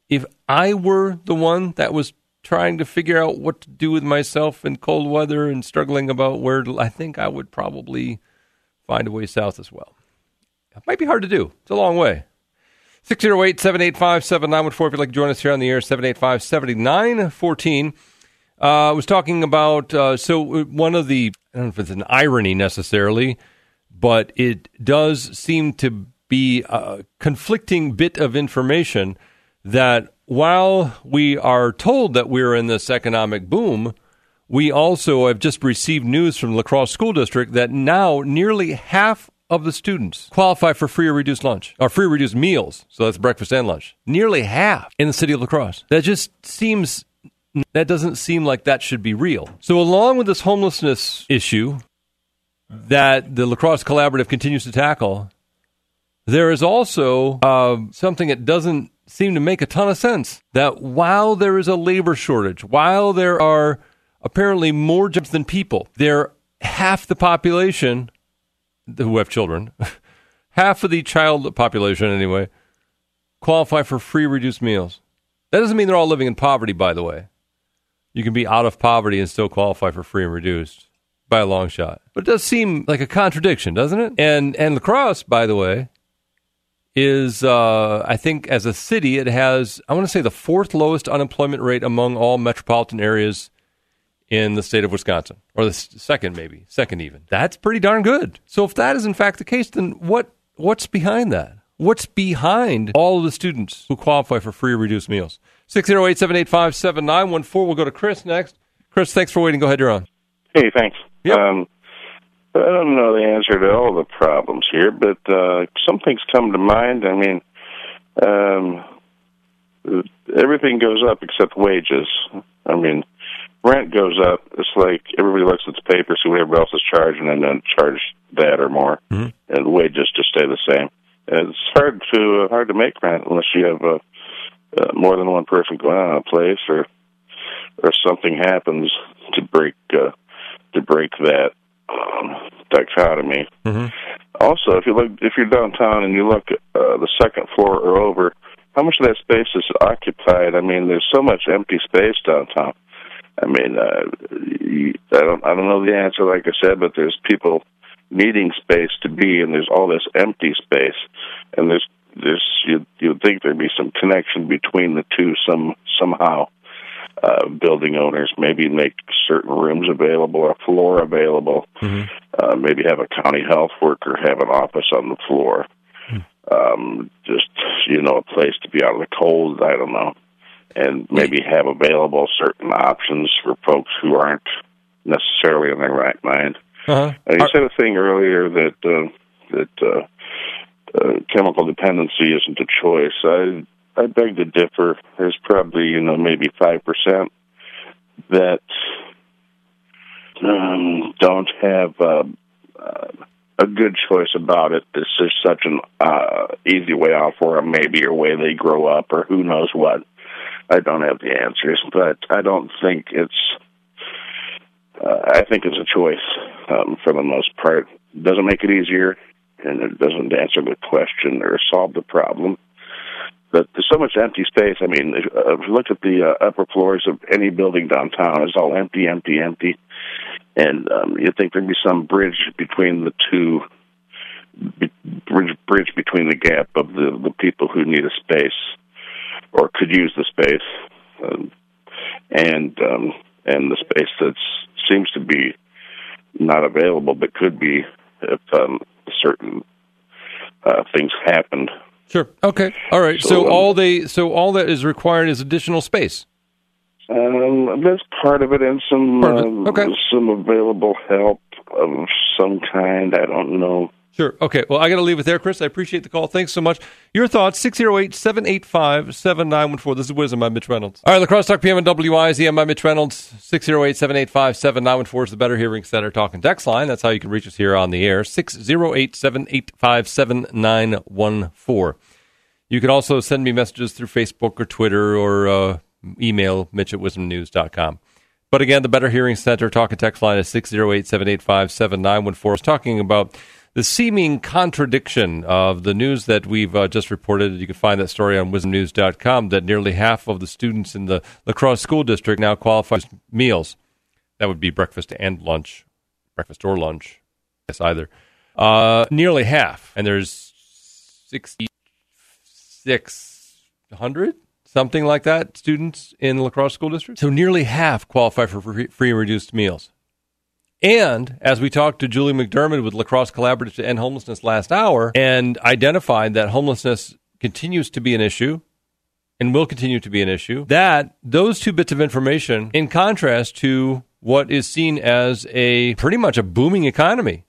[SPEAKER 1] If I were the one that was trying to figure out what to do with myself in cold weather and struggling about where, to, I think I would probably find a way south as well. It might be hard to do. It's a long way. 608 785 7914. If you'd like to join us here on the air, 785 7914. Uh, I was talking about uh, so one of the I don't know if it's an irony necessarily, but it does seem to be a conflicting bit of information that while we are told that we're in this economic boom, we also have just received news from La Crosse School District that now nearly half of the students qualify for free or reduced lunch or free or reduced meals. So that's breakfast and lunch. Nearly half in the city of La Crosse. That just seems that doesn't seem like that should be real. So, along with this homelessness issue that the La Crosse Collaborative continues to tackle, there is also uh, something that doesn't seem to make a ton of sense. That while there is a labor shortage, while there are apparently more jobs than people, there half the population who have children, half of the child population anyway, qualify for free reduced meals. That doesn't mean they're all living in poverty, by the way. You can be out of poverty and still qualify for free and reduced by a long shot. But it does seem like a contradiction, doesn't it? And and La Crosse, by the way, is uh, I think as a city it has I want to say the fourth lowest unemployment rate among all metropolitan areas in the state of Wisconsin, or the second maybe, second even. That's pretty darn good. So if that is in fact the case, then what what's behind that? What's behind all of the students who qualify for free or reduced meals? 608-785-7914. We'll go to Chris next. Chris, thanks for waiting. Go ahead, you're on.
[SPEAKER 5] Hey, thanks.
[SPEAKER 1] Yep.
[SPEAKER 5] Um, I don't know the answer to all the problems here, but uh, some things come to mind. I mean, um, everything goes up except wages. I mean, rent goes up. It's like everybody looks at the paper, see what everybody else is charging, and then charge that or more,
[SPEAKER 1] Mhm.
[SPEAKER 5] and wages just stay the same. And it's hard to uh, hard to make rent unless you have uh, uh, more than one person going out of a place, or or something happens to break uh, to break that um, dichotomy.
[SPEAKER 1] Mm-hmm.
[SPEAKER 5] Also, if you look, if you're downtown and you look at uh, the second floor or over, how much of that space is occupied? I mean, there's so much empty space downtown. I mean, uh, you, I don't, I don't know the answer, like I said, but there's people needing space to be, and there's all this empty space, and there's, there's, you, you'd think there'd be some connection between the two, some somehow. Uh, building owners maybe make certain rooms available, a floor available uh, maybe have a county health worker have an office on the floor. Um, just you know, a place to be out of the cold. I don't know, and maybe have available certain options for folks who aren't necessarily in their right mind.
[SPEAKER 1] Uh-huh.
[SPEAKER 5] And you said a thing earlier that uh, that uh, uh, chemical dependency isn't a choice. I I beg to differ. There's probably you know maybe five percent that um, don't have uh, uh, a good choice about it. This is such an uh, easy way for them, maybe, or way they grow up, or who knows what. I don't have the answers, but I don't think it's. Uh, I think it's a choice um, for the most part. Doesn't make it easier, and it doesn't answer the question or solve the problem. But there's so much empty space. I mean, if, uh, you look at the uh, upper floors of any building downtown, it's all empty, empty, empty. And um, you'd think there'd be some bridge between the two, bridge, bridge between the gap of the, the people who need a space or could use the space, um, and um, and the space that seems to be not available but could be if um, certain uh, things happened.
[SPEAKER 1] Sure. Okay. All right. So,
[SPEAKER 5] So, um,
[SPEAKER 1] all they so all that is required is additional space.
[SPEAKER 5] Um, that's part of it, and some
[SPEAKER 1] Part of it.
[SPEAKER 5] um, some available help of some kind. I don't know.
[SPEAKER 1] Sure. Okay. Well, I got to leave it there, Chris. I appreciate the call. Thanks so much. Your thoughts, 608 785 7914. This is WIZM. I'm Mitch Reynolds. All right, La Crosse Talk PM and WIZM. I'm Mitch Reynolds. 608 785 7914 is the Better Hearing Center talking text line. That's how you can reach us here on the air. 608 785 7914. You can also send me messages through Facebook or Twitter or uh, email mitch at wizmnews.com. But again, the Better Hearing Center talking text line is 608 785 7914. I was talking about the seeming contradiction of the news that we've uh, just reported. You can find that story on wizmnews.com that nearly half of the students in the La Crosse School District now qualify for meals. That would be breakfast and lunch, breakfast or lunch, yes, either. Uh, nearly half. And there's 6,600, something like that, students in the La Crosse School District. So nearly half qualify for free and reduced meals. And as we talked to Julie McDermid with La Crosse Collaborative to End Homelessness last hour and identified that homelessness continues to be an issue and will continue to be an issue, that those two bits of information, in contrast to what is seen as a pretty much a booming economy,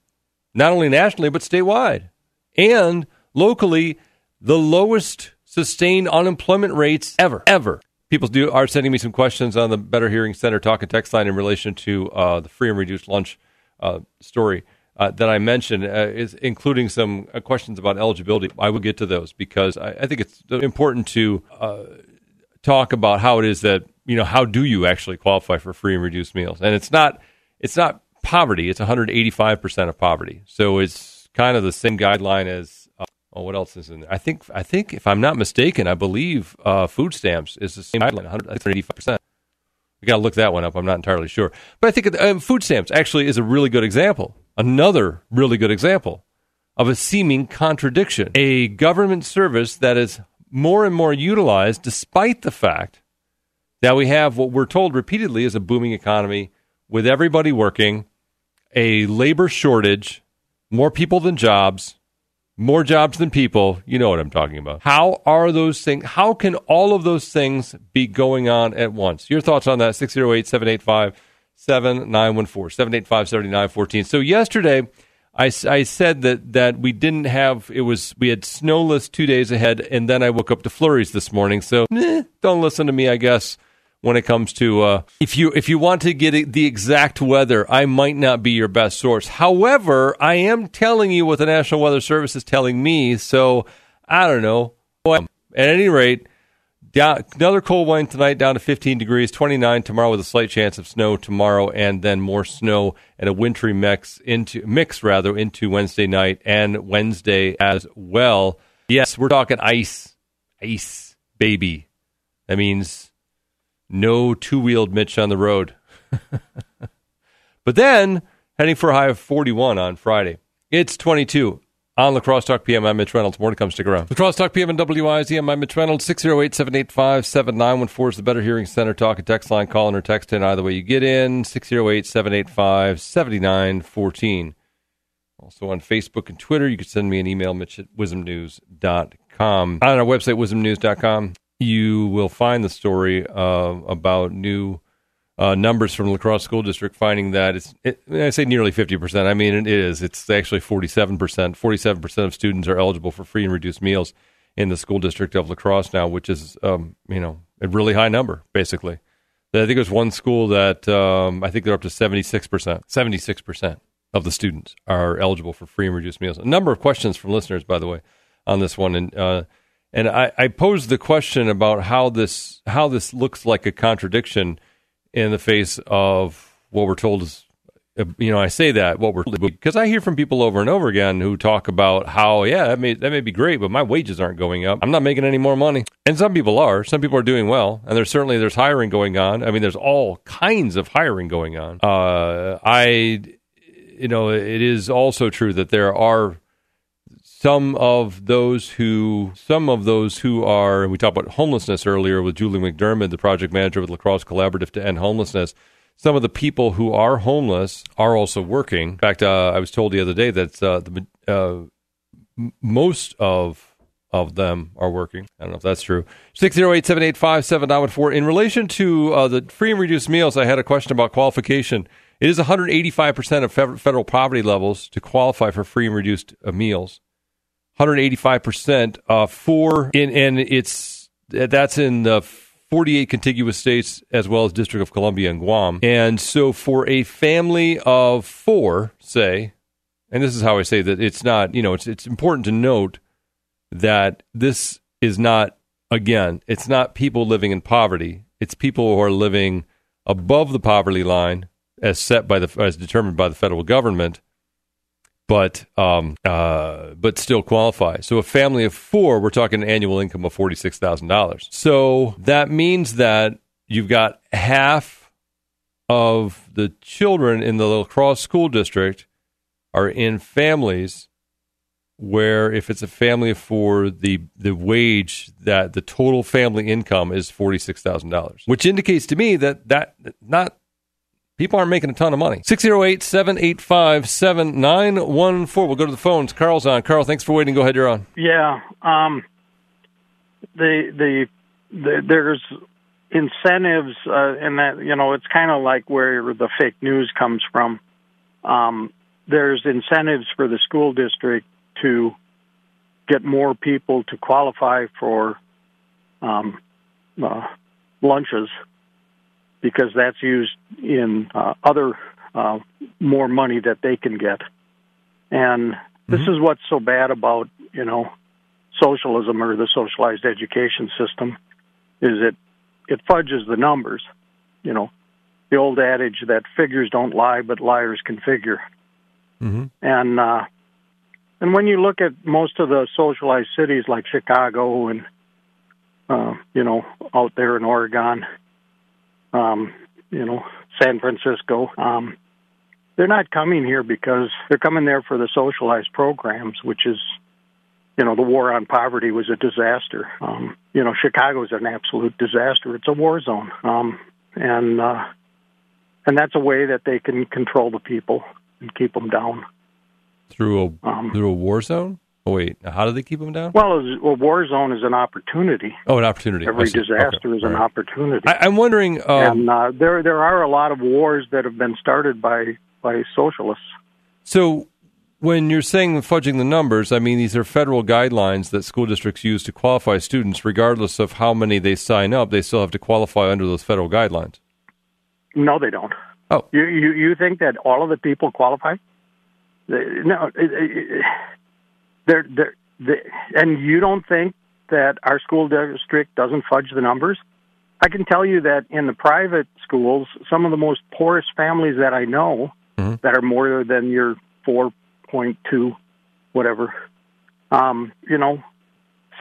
[SPEAKER 1] not only nationally, but statewide, and locally, the lowest sustained unemployment rates ever, ever people do are sending me some questions on the Better Hearing Center talk and text line in relation to uh, the free and reduced lunch uh, story uh, that I mentioned, uh, is including some uh, questions about eligibility. I will get to those because I, I think it's important to uh, talk about how it is that you know how do you actually qualify for free and reduced meals, and it's not it's not poverty; it's 185 percent of poverty. So it's kind of the same guideline as Oh, what else is in there? I think I think if I'm not mistaken, I believe uh, food stamps is the same guideline, 185 percent. We got to look that one up. I'm not entirely sure, but I think um, food stamps actually is a really good example. Another really good example of a seeming contradiction. A government service that is more and more utilized, despite the fact that we have what we're told repeatedly is a booming economy with everybody working, a labor shortage, more people than jobs more jobs than people. You know what I'm talking about. How are those things? How can all of those things be going on at once? Your thoughts on that? 608 785 7914 785 7914. So, yesterday, I, I said that, that we didn't have, it was, we had snowless two days ahead, and then I woke up to flurries this morning. So, don't listen to me, I guess when it comes to uh, if you if you want to get the exact weather, I might not be your best source. However, I am telling you what the National Weather Service is telling me. So I don't know. At any rate, down, another cold wind tonight down to 15 degrees, 29 tomorrow with a slight chance of snow tomorrow, and then more snow and a wintry mix into mix rather into Wednesday night and Wednesday as well. Yes, we're talking ice, ice, baby. That means no two wheeled Mitch on the road. but then heading for a high of 41 on Friday. It's 22 on La Crosse Talk PM. I'm Mitch Reynolds. More to come. Stick around. La Crosse Talk PM and WIZM. I'm Mitch Reynolds. 608 785 7914 is the Better Hearing Center talk and text line. Call in or text in either way you get in. 608 785 7914. Also on Facebook and Twitter, you can send me an email, mitch at wizmnews.com. On our website, wizmnews.com, you will find the story uh, about new uh, numbers from La Crosse School District finding that it's, it, I say nearly 50%. I mean, it is. It's actually 47%. 47% of students are eligible for free and reduced meals in the school district of La Crosse now, which is, um, you know, a really high number, basically. I think there's one school that um, I think they're up to 76%. 76% of the students are eligible for free and reduced meals. A number of questions from listeners, by the way, on this one. And, uh, and I, I posed the question about how this how this looks like a contradiction in the face of what we're told is you know I say that what we're because I hear from people over and over again who talk about how yeah that may that may be great but my wages aren't going up. I'm not making any more money. And some people are. Some people are doing well. And there's certainly there's hiring going on. I mean there's all kinds of hiring going on. Uh, I you know it is also true that there are some of those who some of those who are we talked about homelessness earlier with Julie McDermid, the project manager with La Crosse Collaborative to End Homelessness. Some of the people who are homeless are also working. In fact, uh, I was told the other day that uh, the uh, most of of them are working. I don't know if that's true. 608 785 7914. In relation to uh, the free and reduced meals, I had a question about qualification It is 185% of federal poverty levels to qualify for free and reduced uh, meals. 185% uh, for in and it's that's in the 48 contiguous states as well as District of Columbia and Guam. And so for a family of 4, say, and this is how I say that it's not, you know, it's it's important to note that this is not again, it's not people living in poverty. It's people who are living above the poverty line as set by the as determined by the federal government but um, uh, but still qualify. So a family of four, we're talking an annual income of forty six thousand dollars. So that means that you've got half of the children in the La Crosse school district are in families where if it's a family of four, the the wage that the total family income is forty six thousand dollars, which indicates to me that that not People aren't making a ton of money. 608 785 7914. We'll go to the phones. Carl's on. Carl, thanks for waiting. Go ahead. You're on.
[SPEAKER 6] Yeah. Um, the, the, the, there's incentives, uh, and that, you know, it's kind of like where the fake news comes from. Um, there's incentives for the school district to get more people to qualify for um, uh, lunches because that's used in uh, other uh, more money that they can get. And this mm-hmm. is what's so bad about you know socialism or the socialized education system is it it fudges the numbers. You know, the old adage that figures don't lie, but liars can figure. Mm-hmm. And uh, and when you look at most of the socialized cities like Chicago and uh, you know out there in Oregon, um, you know, San Francisco. Um, they're not coming here because they're coming there for the socialized programs, which is, you know, the war on poverty was a disaster. Um, you know, Chicago is an absolute disaster. It's a war zone, um, and uh, and that's a way that they can control the people and keep them down
[SPEAKER 1] through a um, through a war zone. Oh wait, how do they keep them down?
[SPEAKER 6] Well, a war zone is an opportunity.
[SPEAKER 1] Oh, an opportunity.
[SPEAKER 6] Every disaster okay. is an opportunity.
[SPEAKER 1] I, am wondering.
[SPEAKER 6] Um, and uh, there there are a lot of wars that have been started by by socialists.
[SPEAKER 1] So, when you're saying fudging the numbers, I mean these are federal guidelines that school districts use to qualify students, regardless of how many they sign up. They still have to qualify under those federal guidelines.
[SPEAKER 6] No, they don't.
[SPEAKER 1] Oh,
[SPEAKER 6] you you, you think that all of the people qualify? No. It, it, they're, they're, they, and you don't think that our school district doesn't fudge the numbers? I can tell you that in the private schools, some of the most poorest families that I know mm-hmm. that are more than your 4.2, whatever, um, you know,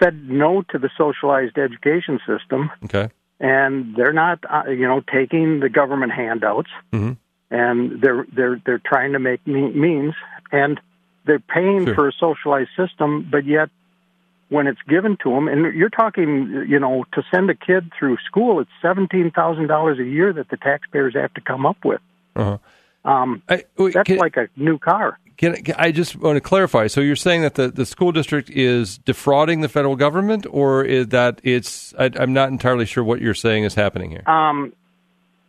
[SPEAKER 6] said no to the socialized education system.
[SPEAKER 1] Okay.
[SPEAKER 6] And they're not, uh, you know, taking the government handouts, mm-hmm. and they're they're they're trying to make means. And they're paying sure. for a socialized system, but yet when it's given to them, and you're talking, you know, to send a kid through school, it's seventeen thousand dollars a year that the taxpayers have to come up with. Uh-huh. Um, I, wait, that's can, like a new car.
[SPEAKER 1] Can, can, I just want to clarify? So you're saying that the, the school district is defrauding the federal government, or is that it's? I, am not entirely sure what you're saying is happening here.
[SPEAKER 6] Um,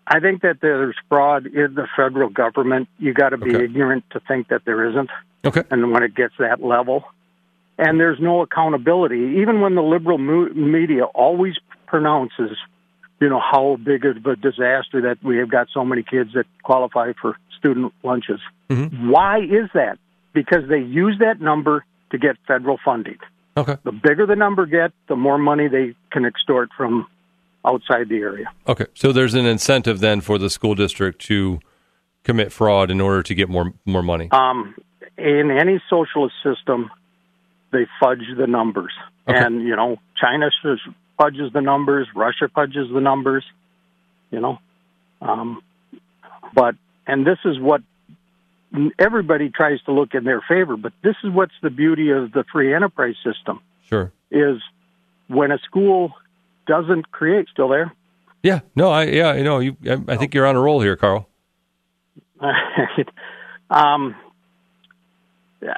[SPEAKER 6] I think that there's fraud in the federal government. You got to be okay. ignorant to think that there isn't.
[SPEAKER 1] Okay.
[SPEAKER 6] And when it gets that level, and there's no accountability, even when the liberal media always pronounces, you know, how big of a disaster that we have got so many kids that qualify for student lunches. Mm-hmm. Why is that? Because they use that number to get federal funding.
[SPEAKER 1] Okay.
[SPEAKER 6] The bigger the number get, the more money they can extort from outside the area.
[SPEAKER 1] Okay. So there's an incentive then for the school district to commit fraud in order to get more more money.
[SPEAKER 6] Um, in any socialist system, they fudge the numbers. Okay. And, you know, China fudges the numbers, Russia fudges the numbers, you know. Um, but, and this is what everybody tries to look in their favor, but this is what's the beauty of the free enterprise system.
[SPEAKER 1] Sure.
[SPEAKER 6] Is when a school doesn't create, still there?
[SPEAKER 1] Yeah, no, I yeah, you know, you I, I think you're on a roll here, Carl.
[SPEAKER 6] um,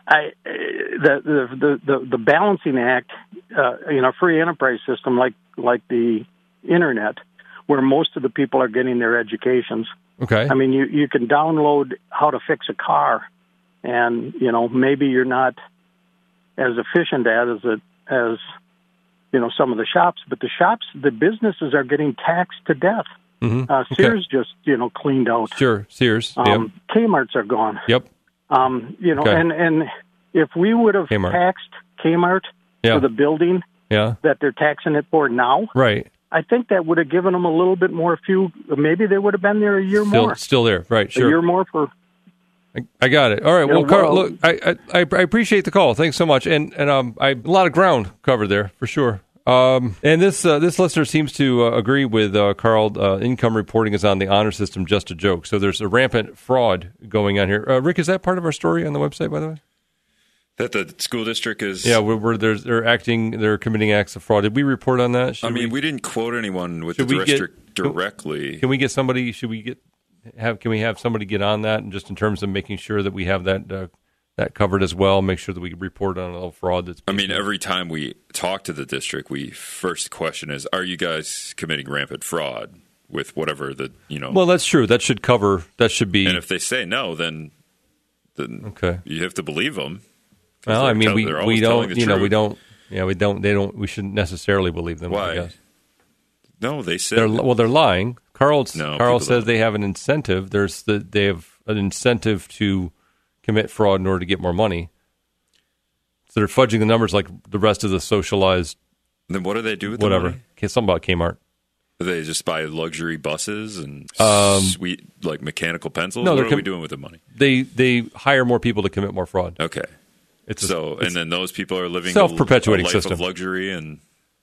[SPEAKER 6] I, the, the the the balancing act uh, in a free enterprise system like like the internet, where most of the people are getting their educations,
[SPEAKER 1] Okay.
[SPEAKER 6] I mean, you you can download how to fix a car, and you know maybe you're not as efficient at as it as you know some of the shops, but the shops, the businesses are getting taxed to death.
[SPEAKER 1] Mhm.
[SPEAKER 6] Uh,
[SPEAKER 1] Okay.
[SPEAKER 6] Sears just you know cleaned out.
[SPEAKER 1] Sure. Sears.
[SPEAKER 6] Um, Kmart's are gone.
[SPEAKER 1] yep.
[SPEAKER 6] Um, you know,
[SPEAKER 1] Okay.
[SPEAKER 6] and and if we would have
[SPEAKER 1] Kmart.
[SPEAKER 6] taxed Kmart
[SPEAKER 1] Yeah.
[SPEAKER 6] for the building
[SPEAKER 1] Yeah.
[SPEAKER 6] that they're taxing it for now,
[SPEAKER 1] Right.
[SPEAKER 6] I think that would have given them a little bit more few. Maybe they would have been there a year
[SPEAKER 1] Still,
[SPEAKER 6] more.
[SPEAKER 1] still there. Right. Sure.
[SPEAKER 6] A year more for
[SPEAKER 1] I, I got it. All right. Well, Carl, look, I, I I appreciate the call. Thanks so much. And and um, I a lot of ground covered there for sure. Um, and this uh, this listener seems to uh, agree with uh, Carl. Uh, income reporting is on the honor system, just a joke. So there's a rampant fraud going on here. Uh, Rick, is that part of our story on the website, by the way?
[SPEAKER 7] That the school district is.
[SPEAKER 1] Yeah, we're, we're there's they're acting, they're committing acts of fraud. Did we report on that? Should
[SPEAKER 7] I mean,
[SPEAKER 1] we,
[SPEAKER 7] we didn't quote anyone with the
[SPEAKER 1] get-
[SPEAKER 7] district directly.
[SPEAKER 1] can we get somebody? Should we get have? Can we have somebody get on that, and just in terms of making sure that we have that uh, that covered as well? Make sure that we report on all fraud that's.
[SPEAKER 7] I mean, every time we talk to the district, we first question is, "Are you guys committing rampant fraud with whatever the you know?"
[SPEAKER 1] well, that's true. That should cover. That should be.
[SPEAKER 7] and if they say no, then then
[SPEAKER 1] Okay.
[SPEAKER 7] you have to believe them.
[SPEAKER 1] Well, I mean, we we don't, you know, we don't, yeah, we don't, they don't, we shouldn't necessarily believe them.
[SPEAKER 7] Why? No, they said
[SPEAKER 1] They're well, they're lying. Carl's
[SPEAKER 7] No,
[SPEAKER 1] Carl says
[SPEAKER 7] don't.
[SPEAKER 1] they have an incentive. There's the they have an incentive to commit fraud in order to get more money. So they're fudging the numbers like the rest of the socialized
[SPEAKER 7] Then what do they do with the
[SPEAKER 1] whatever.
[SPEAKER 7] money?
[SPEAKER 1] Okay, something about Kmart.
[SPEAKER 7] Do they just buy luxury buses and
[SPEAKER 1] Um,
[SPEAKER 7] sweet like mechanical pencils?
[SPEAKER 1] no,
[SPEAKER 7] what are
[SPEAKER 1] com-
[SPEAKER 7] we doing with the money?
[SPEAKER 1] They they hire more people to commit more fraud.
[SPEAKER 7] Okay,
[SPEAKER 1] It's a-
[SPEAKER 7] so
[SPEAKER 1] it's-
[SPEAKER 7] and then those people are living
[SPEAKER 1] Self-perpetuating
[SPEAKER 7] a
[SPEAKER 1] system.
[SPEAKER 7] of luxury and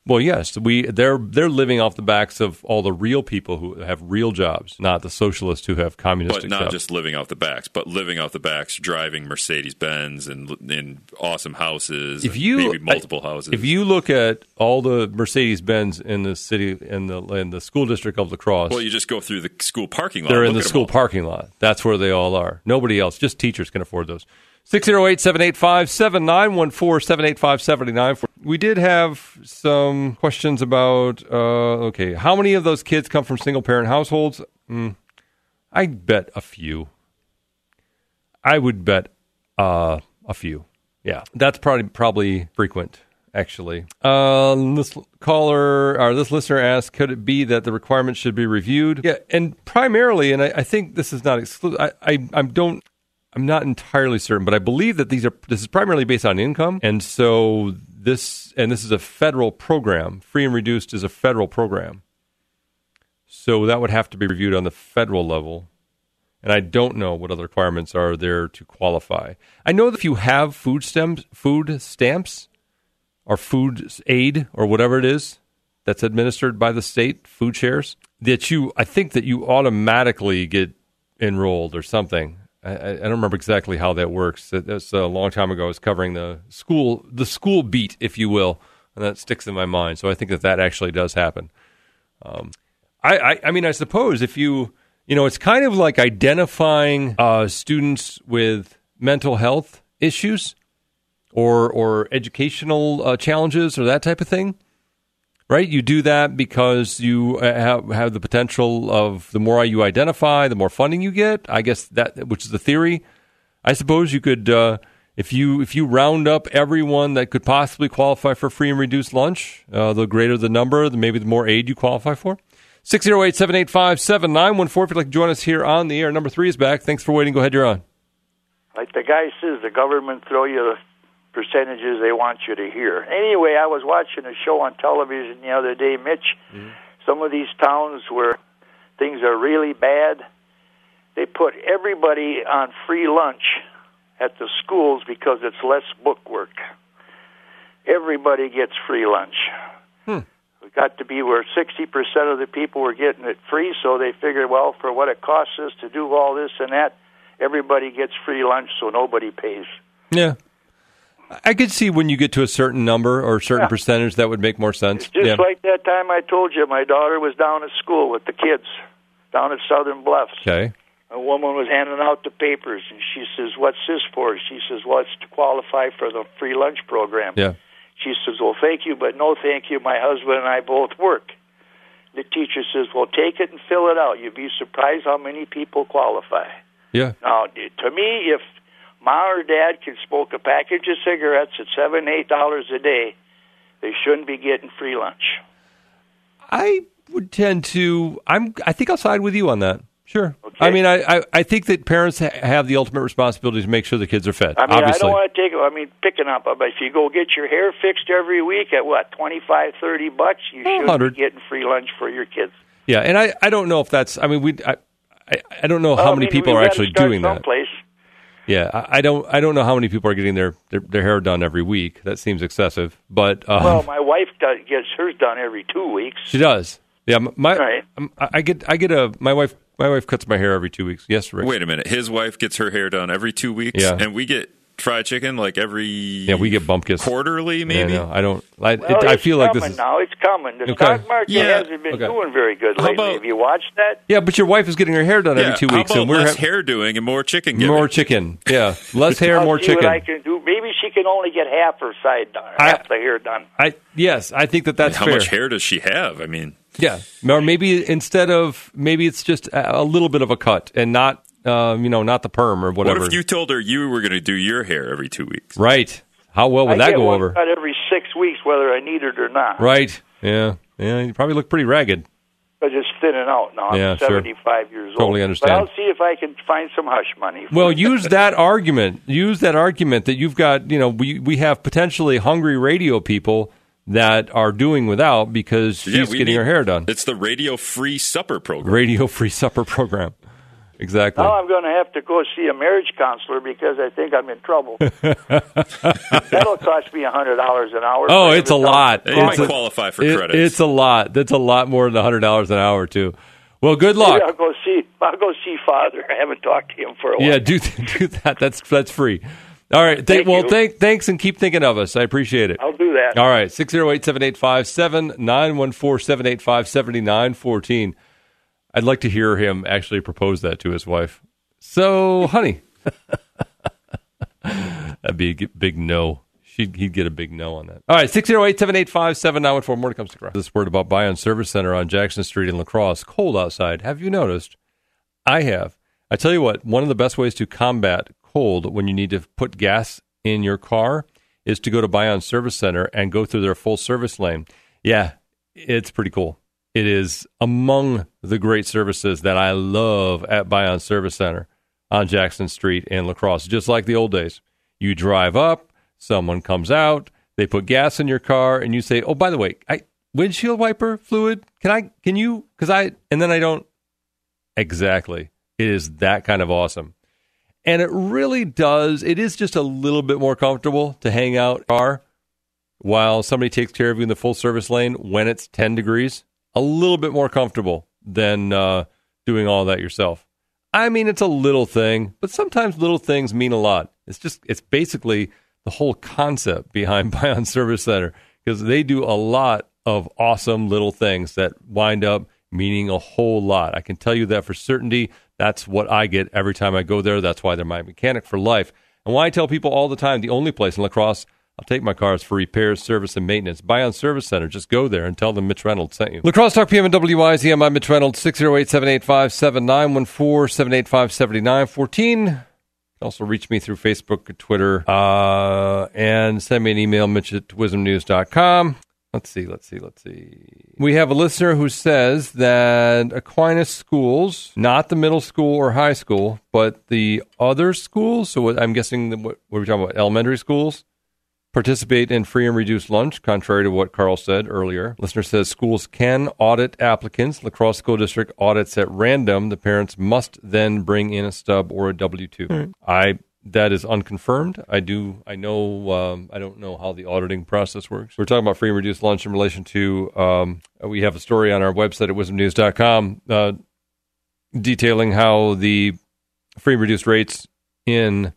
[SPEAKER 1] Well, yes, we they're they're living off the backs of all the real people who have real jobs, not the socialists who have communistic
[SPEAKER 7] but not
[SPEAKER 1] jobs.
[SPEAKER 7] just living off the backs, but living off the backs, driving Mercedes Benz and in awesome houses.
[SPEAKER 1] if you
[SPEAKER 7] maybe multiple houses.
[SPEAKER 1] if you look at all the Mercedes Benz in the city in the in the school district of La Crosse,
[SPEAKER 7] well, you just go through the school parking lot.
[SPEAKER 1] they're in the school parking lot. That's where they all are. Nobody else, just teachers can afford those. 608-785-7914-785-79. We did have some questions about uh, okay, how many of those kids come from single parent households? Mm, I bet a few. I would bet uh, a few. Yeah, that's probably probably frequent. Actually, um, this caller or this listener asked, could it be that the requirements should be reviewed? Yeah, and primarily, and I, I think this is not exclusive. I, I I don't. I'm not entirely certain, but I believe that these are this is primarily based on income, and so this and this is a federal program. Free and reduced is a federal program, so that would have to be reviewed on the federal level and I don't know what other requirements are there to qualify. I know that if you have food stamps, food stamps, or food aid, or whatever it is that's administered by the state, food shares, that you, I think that you automatically get enrolled or something. I, I don't remember exactly how that works. That was a long time ago. I was covering the school, the school beat, if you will, and that sticks in my mind. So I think that that actually does happen. Um, I, I, I mean, I suppose if you, you know, it's kind of like identifying uh, students with mental health issues or or educational uh, challenges or that type of thing, right? You do that because you uh, have, have the potential of the more you identify, the more funding you get. I guess that, which is the theory. I suppose you could, uh, if you if you round up everyone that could possibly qualify for free and reduced lunch, uh, the greater the number, the maybe the more aid you qualify for. 608 785 7914. If you'd like to join us here on the air, number three is back. Thanks for waiting. Go ahead, you're on.
[SPEAKER 4] Like the guy says, the government throw you percentages they want you to hear. Anyway, I was watching a show on television the other day, Mitch. Mm-hmm. Some of these towns where things are really bad, they put everybody on free lunch at the schools because it's less book work. Everybody gets free lunch. Hmm. It got to be where 60% of the people were getting it free, so they figured, well, for what it costs us to do all this and that, everybody gets free lunch, so nobody pays.
[SPEAKER 1] Yeah. I could see when you get to a certain number or a certain
[SPEAKER 4] Yeah.
[SPEAKER 1] percentage that would make more sense.
[SPEAKER 4] Just
[SPEAKER 1] yeah.
[SPEAKER 4] like that time I told you, my daughter was down at school with the kids down at Southern Bluffs.
[SPEAKER 1] okay.
[SPEAKER 4] A woman was handing out the papers, and she says, "What's this for?" She says, "Well, it's to qualify for the free lunch program."
[SPEAKER 1] Yeah.
[SPEAKER 4] She says, "Well, thank you, but no, thank you. My husband and I both work." the teacher says, "Well, take it and fill it out. You'd be surprised how many people qualify."
[SPEAKER 1] Yeah.
[SPEAKER 4] Now, to me, if mom or dad can smoke a package of cigarettes at seven, eight dollars a day, they shouldn't be getting free lunch.
[SPEAKER 1] I would tend to. I'm. I think I'll side with you on that. Sure.
[SPEAKER 4] Okay.
[SPEAKER 1] I mean, I, I, I think that parents ha- have the ultimate responsibility to make sure the kids are fed.
[SPEAKER 4] I mean,
[SPEAKER 1] obviously.
[SPEAKER 4] I don't want to take. I mean, picking up, but if you go get your hair fixed every week at what twenty five, thirty bucks, you should
[SPEAKER 1] 100.
[SPEAKER 4] be getting free lunch for your kids.
[SPEAKER 1] yeah, and I, I don't know if that's. I mean, we. I, I, I don't know how
[SPEAKER 4] Well, I
[SPEAKER 1] many
[SPEAKER 4] mean,
[SPEAKER 1] people
[SPEAKER 4] we
[SPEAKER 1] are actually doing that.
[SPEAKER 4] someplace.
[SPEAKER 1] Yeah, I, I don't. I don't know how many people are getting their, their, their hair done every week. That seems excessive, but um,
[SPEAKER 4] Well, my wife does, gets hers done every two weeks.
[SPEAKER 1] she does. Yeah, my
[SPEAKER 4] Right.
[SPEAKER 1] I I get I get a my wife my wife cuts my hair every two weeks. Yes, Rick.
[SPEAKER 7] Wait a minute. His wife gets her hair done every two weeks,
[SPEAKER 1] Yeah.
[SPEAKER 7] and we get fried chicken like every
[SPEAKER 1] Yeah, we get bumpkins.
[SPEAKER 7] quarterly,
[SPEAKER 1] Yeah,
[SPEAKER 7] maybe.
[SPEAKER 1] no, I don't. I,
[SPEAKER 4] Well,
[SPEAKER 1] it, I feel like this is.
[SPEAKER 4] now. It's coming. The
[SPEAKER 1] Okay.
[SPEAKER 4] stock market
[SPEAKER 7] Yeah.
[SPEAKER 4] hasn't been
[SPEAKER 1] Okay.
[SPEAKER 4] doing very good lately.
[SPEAKER 7] about-
[SPEAKER 4] Have you watched that?
[SPEAKER 1] Yeah, but your wife is getting her hair done
[SPEAKER 7] Yeah,
[SPEAKER 1] every two
[SPEAKER 7] how
[SPEAKER 1] weeks,
[SPEAKER 7] about
[SPEAKER 1] and we're
[SPEAKER 7] less
[SPEAKER 1] ha-
[SPEAKER 7] hair doing and more chicken giving?
[SPEAKER 1] more chicken. Yeah, less hair,
[SPEAKER 4] I'll
[SPEAKER 1] more
[SPEAKER 4] see
[SPEAKER 1] chicken.
[SPEAKER 4] What I can do. Maybe she can only get half her side done,
[SPEAKER 1] I-
[SPEAKER 4] half the hair done.
[SPEAKER 1] I yes, I think that that's
[SPEAKER 7] How
[SPEAKER 1] fair.
[SPEAKER 7] much hair does she have? I mean,
[SPEAKER 1] Yeah, or maybe instead of maybe it's just a, a little bit of a cut and not um, you know not the perm or whatever.
[SPEAKER 7] what if you told her you were going to do your hair every two weeks?
[SPEAKER 1] right? How well would
[SPEAKER 4] I
[SPEAKER 1] that
[SPEAKER 4] get
[SPEAKER 1] go
[SPEAKER 4] one
[SPEAKER 1] over?
[SPEAKER 4] cut every six weeks, whether I need it or not.
[SPEAKER 1] Right? Yeah, yeah. You probably look pretty ragged.
[SPEAKER 4] But it's thinning out now. I'm
[SPEAKER 1] Yeah, sure.
[SPEAKER 4] 75 years old.
[SPEAKER 1] Totally understand.
[SPEAKER 4] But I'll see if I can find some hush money. for
[SPEAKER 1] Well, use that argument. Use that argument that you've got. You know, we we have potentially hungry radio people that are doing without because she's
[SPEAKER 7] Yeah, we
[SPEAKER 1] getting
[SPEAKER 7] need-
[SPEAKER 1] her hair done.
[SPEAKER 7] It's the radio free supper program.
[SPEAKER 1] Radio free supper program. Exactly.
[SPEAKER 4] Now I'm going to have to go see a marriage counselor because I think I'm in trouble. That'll cost me hundred dollars an hour.
[SPEAKER 1] Oh, it's a lot. It's a,
[SPEAKER 7] qualify for
[SPEAKER 1] it,
[SPEAKER 7] credits.
[SPEAKER 1] It's a lot. That's a lot more than hundred dollars an hour too. Well, good luck.
[SPEAKER 4] I'll go see. I'll go see Father. I haven't talked to him for a while.
[SPEAKER 1] Yeah, do do that. That's that's free. All right. Thank,
[SPEAKER 4] Thank
[SPEAKER 1] well, thank, thanks and keep thinking of us. I appreciate it.
[SPEAKER 4] I'll do that.
[SPEAKER 1] All right. 608 785 7914. I'd like to hear him actually propose that to his wife. So, honey, that'd be a big no. She'd, he'd get a big no on that. All right, 608 785 7914. More to come. This word about Bion Service Center on Jackson Street in La Crosse. Cold outside. Have you noticed? I have. I tell you what, one of the best ways to combat cold when you need to put gas in your car is to go to Bion Service Center and go through their full service lane. Yeah, it's pretty cool. It is among the great services that I love at Bion Service Center on Jackson Street in La Crosse, just like the old days. You drive up, someone comes out, they put gas in your car, and you say, "Oh, by the way, I windshield wiper fluid. Can I? Can you? Because I." And then I don't. Exactly. It is that kind of awesome. And it really does. It is just a little bit more comfortable to hang out car while somebody takes care of you in the full service lane when it's 10 degrees. A little bit more comfortable than uh, doing all that yourself. I mean, it's a little thing, but sometimes little things mean a lot. It's just, it's basically the whole concept behind Bion Service Center because they do a lot of awesome little things that wind up meaning a whole lot. I can tell you that for certainty. That's what I get every time I go there. That's why they're my mechanic for life. And why I tell people all the time the only place in La Crosse I'll take my cars for repairs, service, and maintenance. Bion Service Center. Just go there and tell them Mitch Reynolds sent you. La Crosse Talk PM and WIZM. I'm Mitch Reynolds, 608 785 7914 785 7914. Also, reach me through Facebook, Twitter, uh, and send me an email, mitch at wizmnews.com. Let's see, let's see, let's see. We have a listener who says that Aquinas schools, not the middle school or high school, but the other schools, so I'm guessing, what, what are we talking about, elementary schools, participate in free and reduced lunch, contrary to what Carl said earlier. Listener says schools can audit applicants. La Crosse School District audits at random. The parents must then bring in a stub or a W 2 I that is unconfirmed. I do. I know. Um, I don't know how the auditing process works. We're talking about free and reduced lunch in relation to. Um, we have a story on our website at wizmnews.com uh, detailing how the free and reduced rates in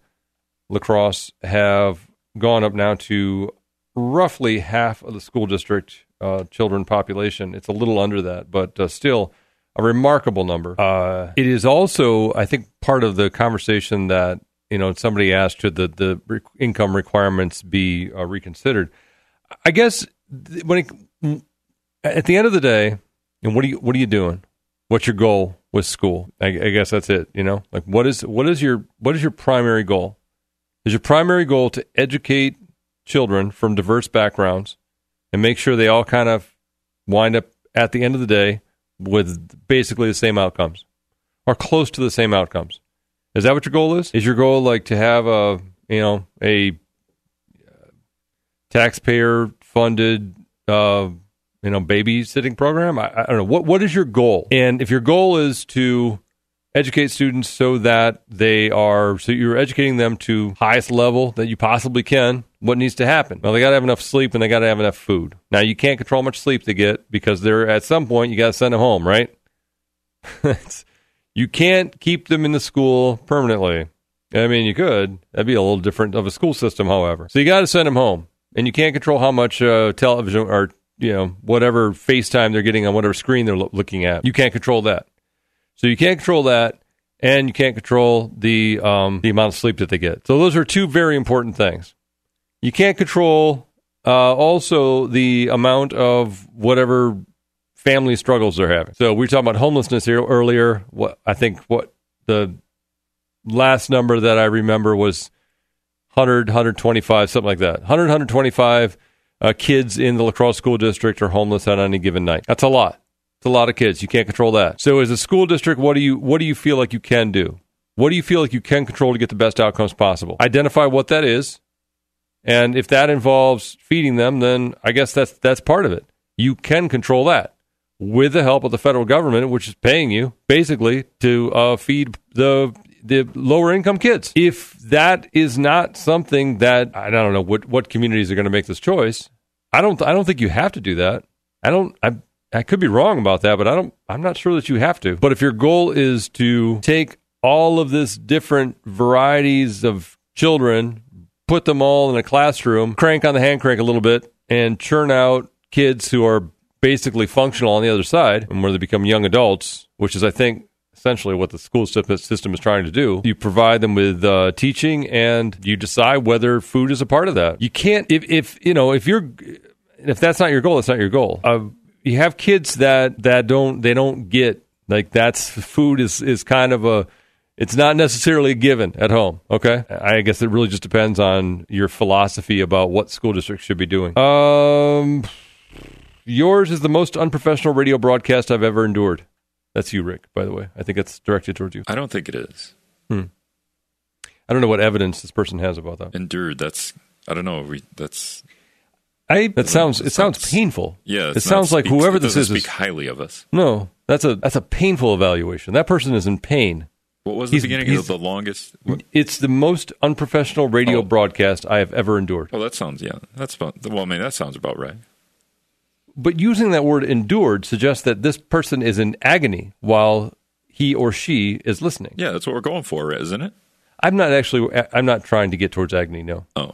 [SPEAKER 1] La Crosse have gone up now to roughly half of the school district uh, children population. It's a little under that, but uh, still a remarkable number. Uh, it is also, I think, part of the conversation that you know somebody asked should the the re- income requirements be uh, reconsidered. I guess th- when it, at the end of the day, And what are you what are you doing? What's your goal with school? I, I guess that's it. You know, like what is what is your what is your primary goal? Is your primary goal to educate children from diverse backgrounds and make sure they all kind of wind up at the end of the day with basically the same outcomes or close to the same outcomes? Is that what your goal is? Is your goal like to have a you know a taxpayer funded uh, you know babysitting program? I, I don't know what what is your goal, and if your goal is to educate students so that they are so you're educating them to highest level that you possibly can what needs to happen? Well they got to have enough sleep and they got to have enough food. Now you can't control how much sleep they get because they're at some point you got to send them home right? You can't keep them in the school permanently. I mean you could. That'd be a little different of a school system however. So you got to send them home. And you can't control how much uh, television or you know whatever facetime they're getting on whatever screen they're lo- looking at. You can't control that so you can't control that, and you can't control the um, the amount of sleep that they get. So those are two very important things. You can't control uh, also the amount of whatever family struggles they're having. So we were talking about homelessness here earlier. What I think what the last number that I remember was 100, 125, something like that. 100, 125 uh, kids in the La Crosse school district are homeless on any given night. That's a lot. It's a lot of kids. You can't control that. So as a school district, what do you what do you feel like you can do? What do you feel like you can control to get the best outcomes possible? Identify what that is. And if that involves feeding them, then I guess that's that's part of it. You can control that with the help of the federal government, which is paying you basically to uh, feed the the lower income kids. If that is not something that I don't know what what communities are going to make this choice, I don't I don't think you have to do that. I don't I I could be wrong about that, but I don't I'm not sure that you have to. But if your goal is to take all of this different varieties of children, put them all in a classroom, crank on the hand crank a little bit and churn out kids who are basically functional on the other side and where they become young adults, which is I think essentially what the school system is trying to do. You provide them with uh, teaching, and you decide whether food is a part of that. You can't if if you know if you're if that's not your goal, it's not your goal. Uh, you have kids that that don't they don't get like that's food is is kind of a it's not necessarily a given at home. Okay, I guess it really just depends on your philosophy about what school districts should be doing. Um, yours is the most unprofessional radio broadcast I've ever endured. That's you, Rick. By the way, I think it's directed towards you.
[SPEAKER 7] I don't think it is.
[SPEAKER 1] Hmm. I don't know what evidence this person has about that.
[SPEAKER 7] Endured. That's I don't know. We, that's
[SPEAKER 1] I that sounds it sounds painful.
[SPEAKER 7] Yeah,
[SPEAKER 1] it sounds like
[SPEAKER 7] speaks,
[SPEAKER 1] whoever this is
[SPEAKER 7] speak
[SPEAKER 1] is
[SPEAKER 7] highly of us.
[SPEAKER 1] no. That's a that's a painful evaluation. That person is in pain.
[SPEAKER 7] What was the
[SPEAKER 1] He's-
[SPEAKER 7] beginning
[SPEAKER 1] he's-
[SPEAKER 7] of the longest? What?
[SPEAKER 1] It's the most unprofessional radio
[SPEAKER 7] Oh.
[SPEAKER 1] broadcast I have ever endured.
[SPEAKER 7] Oh, that sounds yeah. That's about well. I mean, that sounds about right.
[SPEAKER 1] But using that word endured suggests that this person is in agony while he or she is listening.
[SPEAKER 7] Yeah, that's what we're going for, isn't it?
[SPEAKER 1] I'm not actually I'm not trying to get towards agony, no.
[SPEAKER 7] Oh.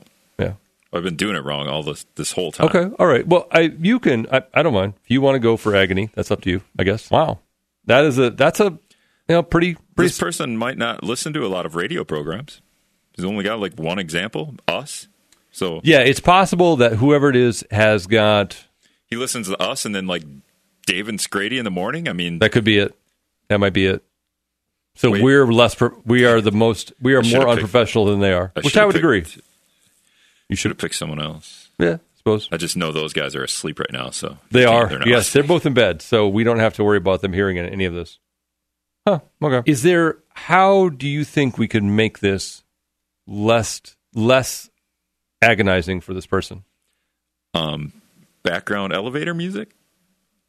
[SPEAKER 7] I've been doing it wrong all this this whole time.
[SPEAKER 1] Okay. All right. Well, I you can I, I don't mind. If you want to go for agony, that's up to you, I guess. Wow. That is a that's a you know pretty pretty
[SPEAKER 7] This person might not listen to a lot of radio programs. He's only got like one example, us. So
[SPEAKER 1] Yeah, it's possible that whoever it is has got
[SPEAKER 7] he listens to us, and then like Dave and Scrady in the morning. I mean,
[SPEAKER 1] that could be it. That might be it. So
[SPEAKER 7] Wait.
[SPEAKER 1] we're less pro- we are the most we are
[SPEAKER 7] I should've
[SPEAKER 1] more
[SPEAKER 7] picked-
[SPEAKER 1] unprofessional than they are,
[SPEAKER 7] I
[SPEAKER 1] which I would
[SPEAKER 7] picked-
[SPEAKER 1] agree.
[SPEAKER 7] You should have picked someone else.
[SPEAKER 1] Yeah, I suppose.
[SPEAKER 7] I just know those guys are asleep right now, so
[SPEAKER 1] They are.
[SPEAKER 7] they're
[SPEAKER 1] Yes,
[SPEAKER 7] listening.
[SPEAKER 1] they're both in bed, so we don't have to worry about them hearing any of this. Huh. Okay. Is there? How do you think we could make this less less agonizing for this person?
[SPEAKER 7] um, background elevator music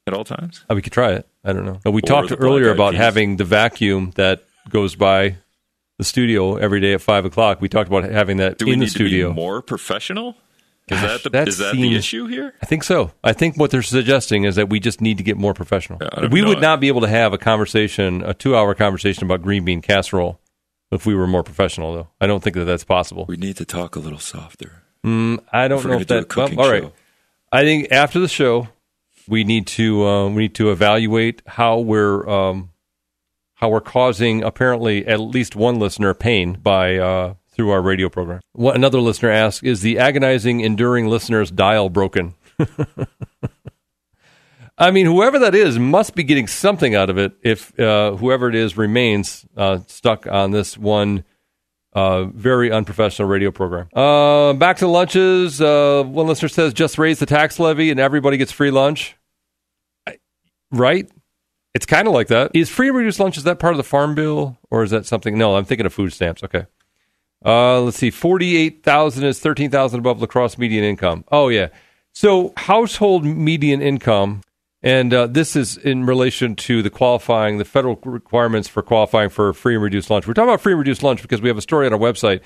[SPEAKER 7] at all times.
[SPEAKER 1] Oh, we could try it. I don't know. Uh, We
[SPEAKER 7] Or
[SPEAKER 1] talked earlier about
[SPEAKER 7] Peas.
[SPEAKER 1] having the vacuum that goes by the studio every day at five o'clock. We talked about having that
[SPEAKER 7] Do we
[SPEAKER 1] in
[SPEAKER 7] need
[SPEAKER 1] the studio.
[SPEAKER 7] to be more professional? Is
[SPEAKER 1] Gosh,
[SPEAKER 7] that the
[SPEAKER 1] that
[SPEAKER 7] is that the issue here?
[SPEAKER 1] I think so. I think what they're suggesting is that we just need to get more professional.
[SPEAKER 7] Yeah,
[SPEAKER 1] we
[SPEAKER 7] know.
[SPEAKER 1] would not be able to have a conversation, a two-hour conversation about green bean casserole, if we were more professional. Though I don't think that that's possible.
[SPEAKER 7] We need to talk a little softer.
[SPEAKER 1] Mm, I don't know if
[SPEAKER 7] do
[SPEAKER 1] that. Well, all right.
[SPEAKER 7] show.
[SPEAKER 1] I think after the show, we need to uh, we need to evaluate how we're um, how we're causing apparently at least one listener pain by uh, through our radio program. What another listener asked is the agonizing, enduring listener's dial broken. I mean, whoever that is must be getting something out of it if uh, whoever it is remains uh, stuck on this one uh, very unprofessional radio program. Uh, back to lunches. Uh, one listener says just raise the tax levy and everybody gets free lunch. I, right? It's kind of like that. Is free and reduced lunch, is that part of the farm bill or is that something? No, I'm thinking of food stamps. Okay. Uh, let's see. 48,000 is 13,000 above La Crosse median income. Oh, yeah. So household median income, and uh, this is in relation to the qualifying, the federal requirements for qualifying for free and reduced lunch. We're talking about free and reduced lunch because we have a story on our website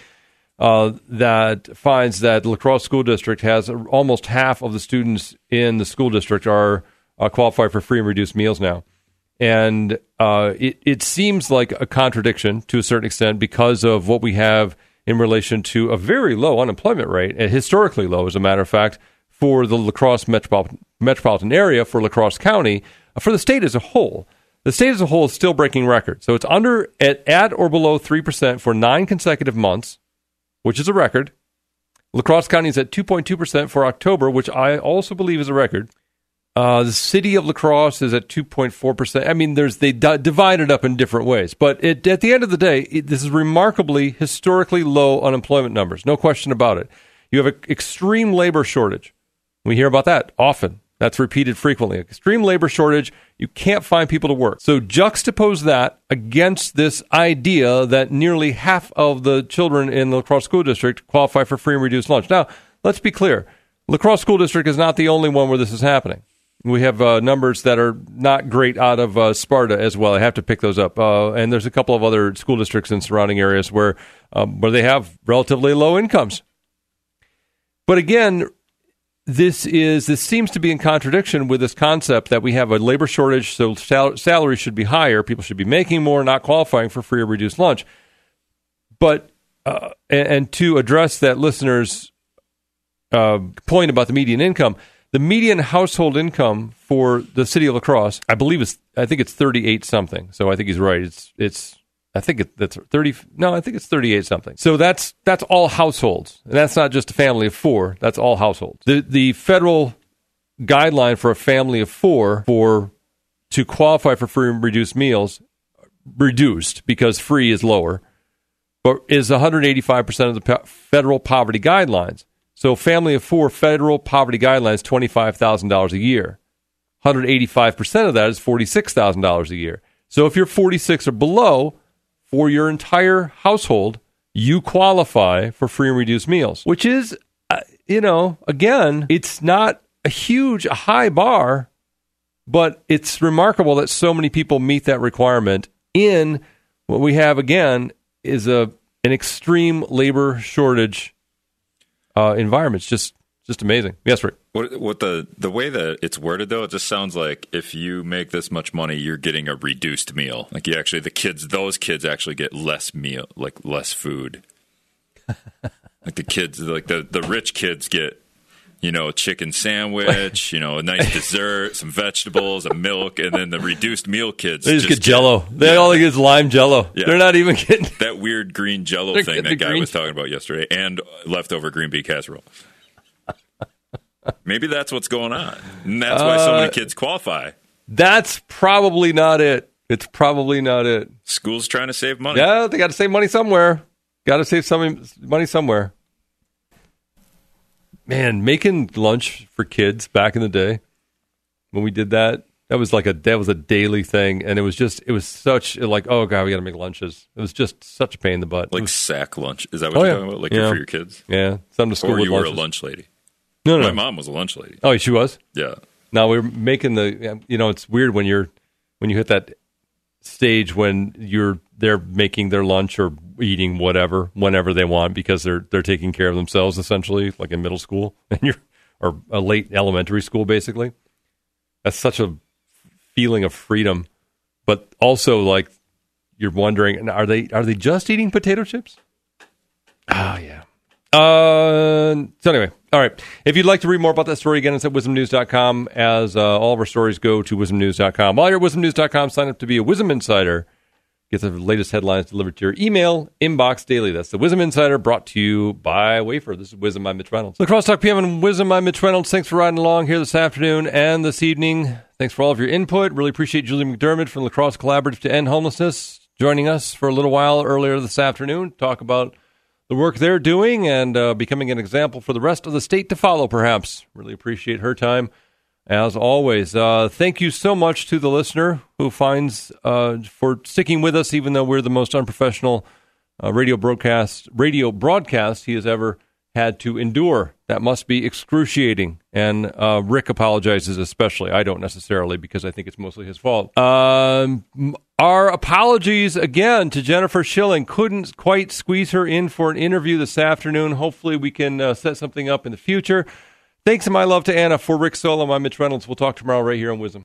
[SPEAKER 1] uh, that finds that La Crosse School District has almost half of the students in the school district are uh, qualified for free and reduced meals now. And uh, it, it seems like a contradiction to a certain extent because of what we have in relation to a very low unemployment rate, historically low, as a matter of fact, for the La Crosse metropolitan, metropolitan area, for La Crosse County, uh, for the state as a whole. The state as a whole is still breaking records. So it's under at, at or below 3% for nine consecutive months, which is a record. La Crosse County is at 2.2% for October, which I also believe is a record. Uh, the city of La Crosse is at 2.4%. I mean, there's they d- divide it up in different ways. But it, at the end of the day, it, this is remarkably historically low unemployment numbers. No question about it. You have an extreme labor shortage. We hear about that often. That's repeated frequently. Extreme labor shortage. You can't find people to work. So juxtapose that against this idea that nearly half of the children in the La Crosse School District qualify for free and reduced lunch. Now, let's be clear. La Crosse School District is not the only one where this is happening. We have uh, numbers that are not great out of uh, Sparta as well. I have to pick those up. Uh, and there's a couple of other school districts in surrounding areas where um, where they have relatively low incomes. But again, this is this seems to be in contradiction with this concept that we have a labor shortage, so sal- salaries should be higher, people should be making more, not qualifying for free or reduced lunch. But uh, and, and, to address that listener's uh, point about the median income the median household income for the city of La Crosse, I believe is I think it's 38 something. So I think he's right. It's it's I think it, that's 30 no, I think it's 38 something. So that's that's all households. And that's not just a family of 4, that's all households. The the federal guideline for a family of 4 for to qualify for free and reduced meals reduced because free is lower, but is 185% of the federal poverty guidelines. So, family of four federal poverty guidelines $25,000 a year. 185% of that is $46,000 a year. So, if you're 46 or below, for your entire household, you qualify for free and reduced meals, which is, uh, you know, again, it's not a huge, a high bar, but it's remarkable that so many people meet that requirement in what we have again is a an extreme labor shortage uh, environments. Just just amazing. Yes, Rick.
[SPEAKER 7] What, what the the way that it's worded though, it just sounds like if you make this much money, you're getting a reduced meal. Like you actually, the kids, those kids actually get less meal, like less food. like the kids, like the the rich kids get you know, a chicken sandwich, you know, a nice dessert, some vegetables, a milk, and then the reduced meal kids
[SPEAKER 1] they just, just get Jello. They yeah. all get is lime Jello. Yeah. They're not even getting
[SPEAKER 7] that weird green Jello thing that guy green... was talking about yesterday, and leftover green bean casserole. Maybe that's what's going on, and that's why so many uh, kids qualify.
[SPEAKER 1] That's probably not it. It's probably not it.
[SPEAKER 7] School's trying to save money.
[SPEAKER 1] Yeah, they got to save money somewhere. Got to save some money somewhere. Man, making lunch for kids back in the day when we did that, that was like a that was a daily thing, and it was just it was such like oh god we got to make lunches. It was just such a pain in the butt.
[SPEAKER 7] Like
[SPEAKER 1] was,
[SPEAKER 7] sack lunch is that what oh, you're yeah. talking about? Like yeah. for your kids?
[SPEAKER 1] Yeah, some to school.
[SPEAKER 7] Or you were
[SPEAKER 1] lunches.
[SPEAKER 7] a lunch lady.
[SPEAKER 1] No, no,
[SPEAKER 7] my mom was a lunch lady.
[SPEAKER 1] Oh, she was.
[SPEAKER 7] Yeah.
[SPEAKER 1] Now we are making the you know it's weird when you're when you hit that stage when you're they're making their lunch or eating whatever whenever they want because they're they're taking care of themselves essentially like in middle school and you're or a late elementary school basically. That's such a feeling of freedom. But also like you're wondering are they are they just eating potato chips? Oh yeah. Uh, so anyway all right. If you'd like to read more about that story again it's at wizmnews.com as uh, all of our stories go to wizmnews.com while you're at wizmnews.com sign up to be a WIZM insider Get the latest headlines delivered to your email inbox daily. That's the WIZM Insider brought to you by Wafer. This is WIZM by Mitch Reynolds. The Crosstalk PM and WIZM by Mitch Reynolds. Thanks for riding along here this afternoon and this evening. Thanks for all of your input. Really appreciate Julie McDermid from La Crosse Collaborative to End Homelessness joining us for a little while earlier this afternoon. Talk about the work they're doing and uh, becoming an example for the rest of the state to follow, perhaps. Really appreciate her time as always. Uh, thank you so much to the listener who finds uh, for sticking with us, even though we're the most unprofessional uh, radio broadcast radio broadcast he has ever had to endure. That must be excruciating. And uh, Rick apologizes, especially. I don't necessarily because I think it's mostly his fault. Um, our apologies again to Jennifer Schilling. Couldn't quite squeeze her in for an interview this afternoon. Hopefully, we can uh, set something up in the future. Thanks and my love to Anna for Rick Solom. I'm Mitch Reynolds. We'll talk tomorrow right here on WIZM.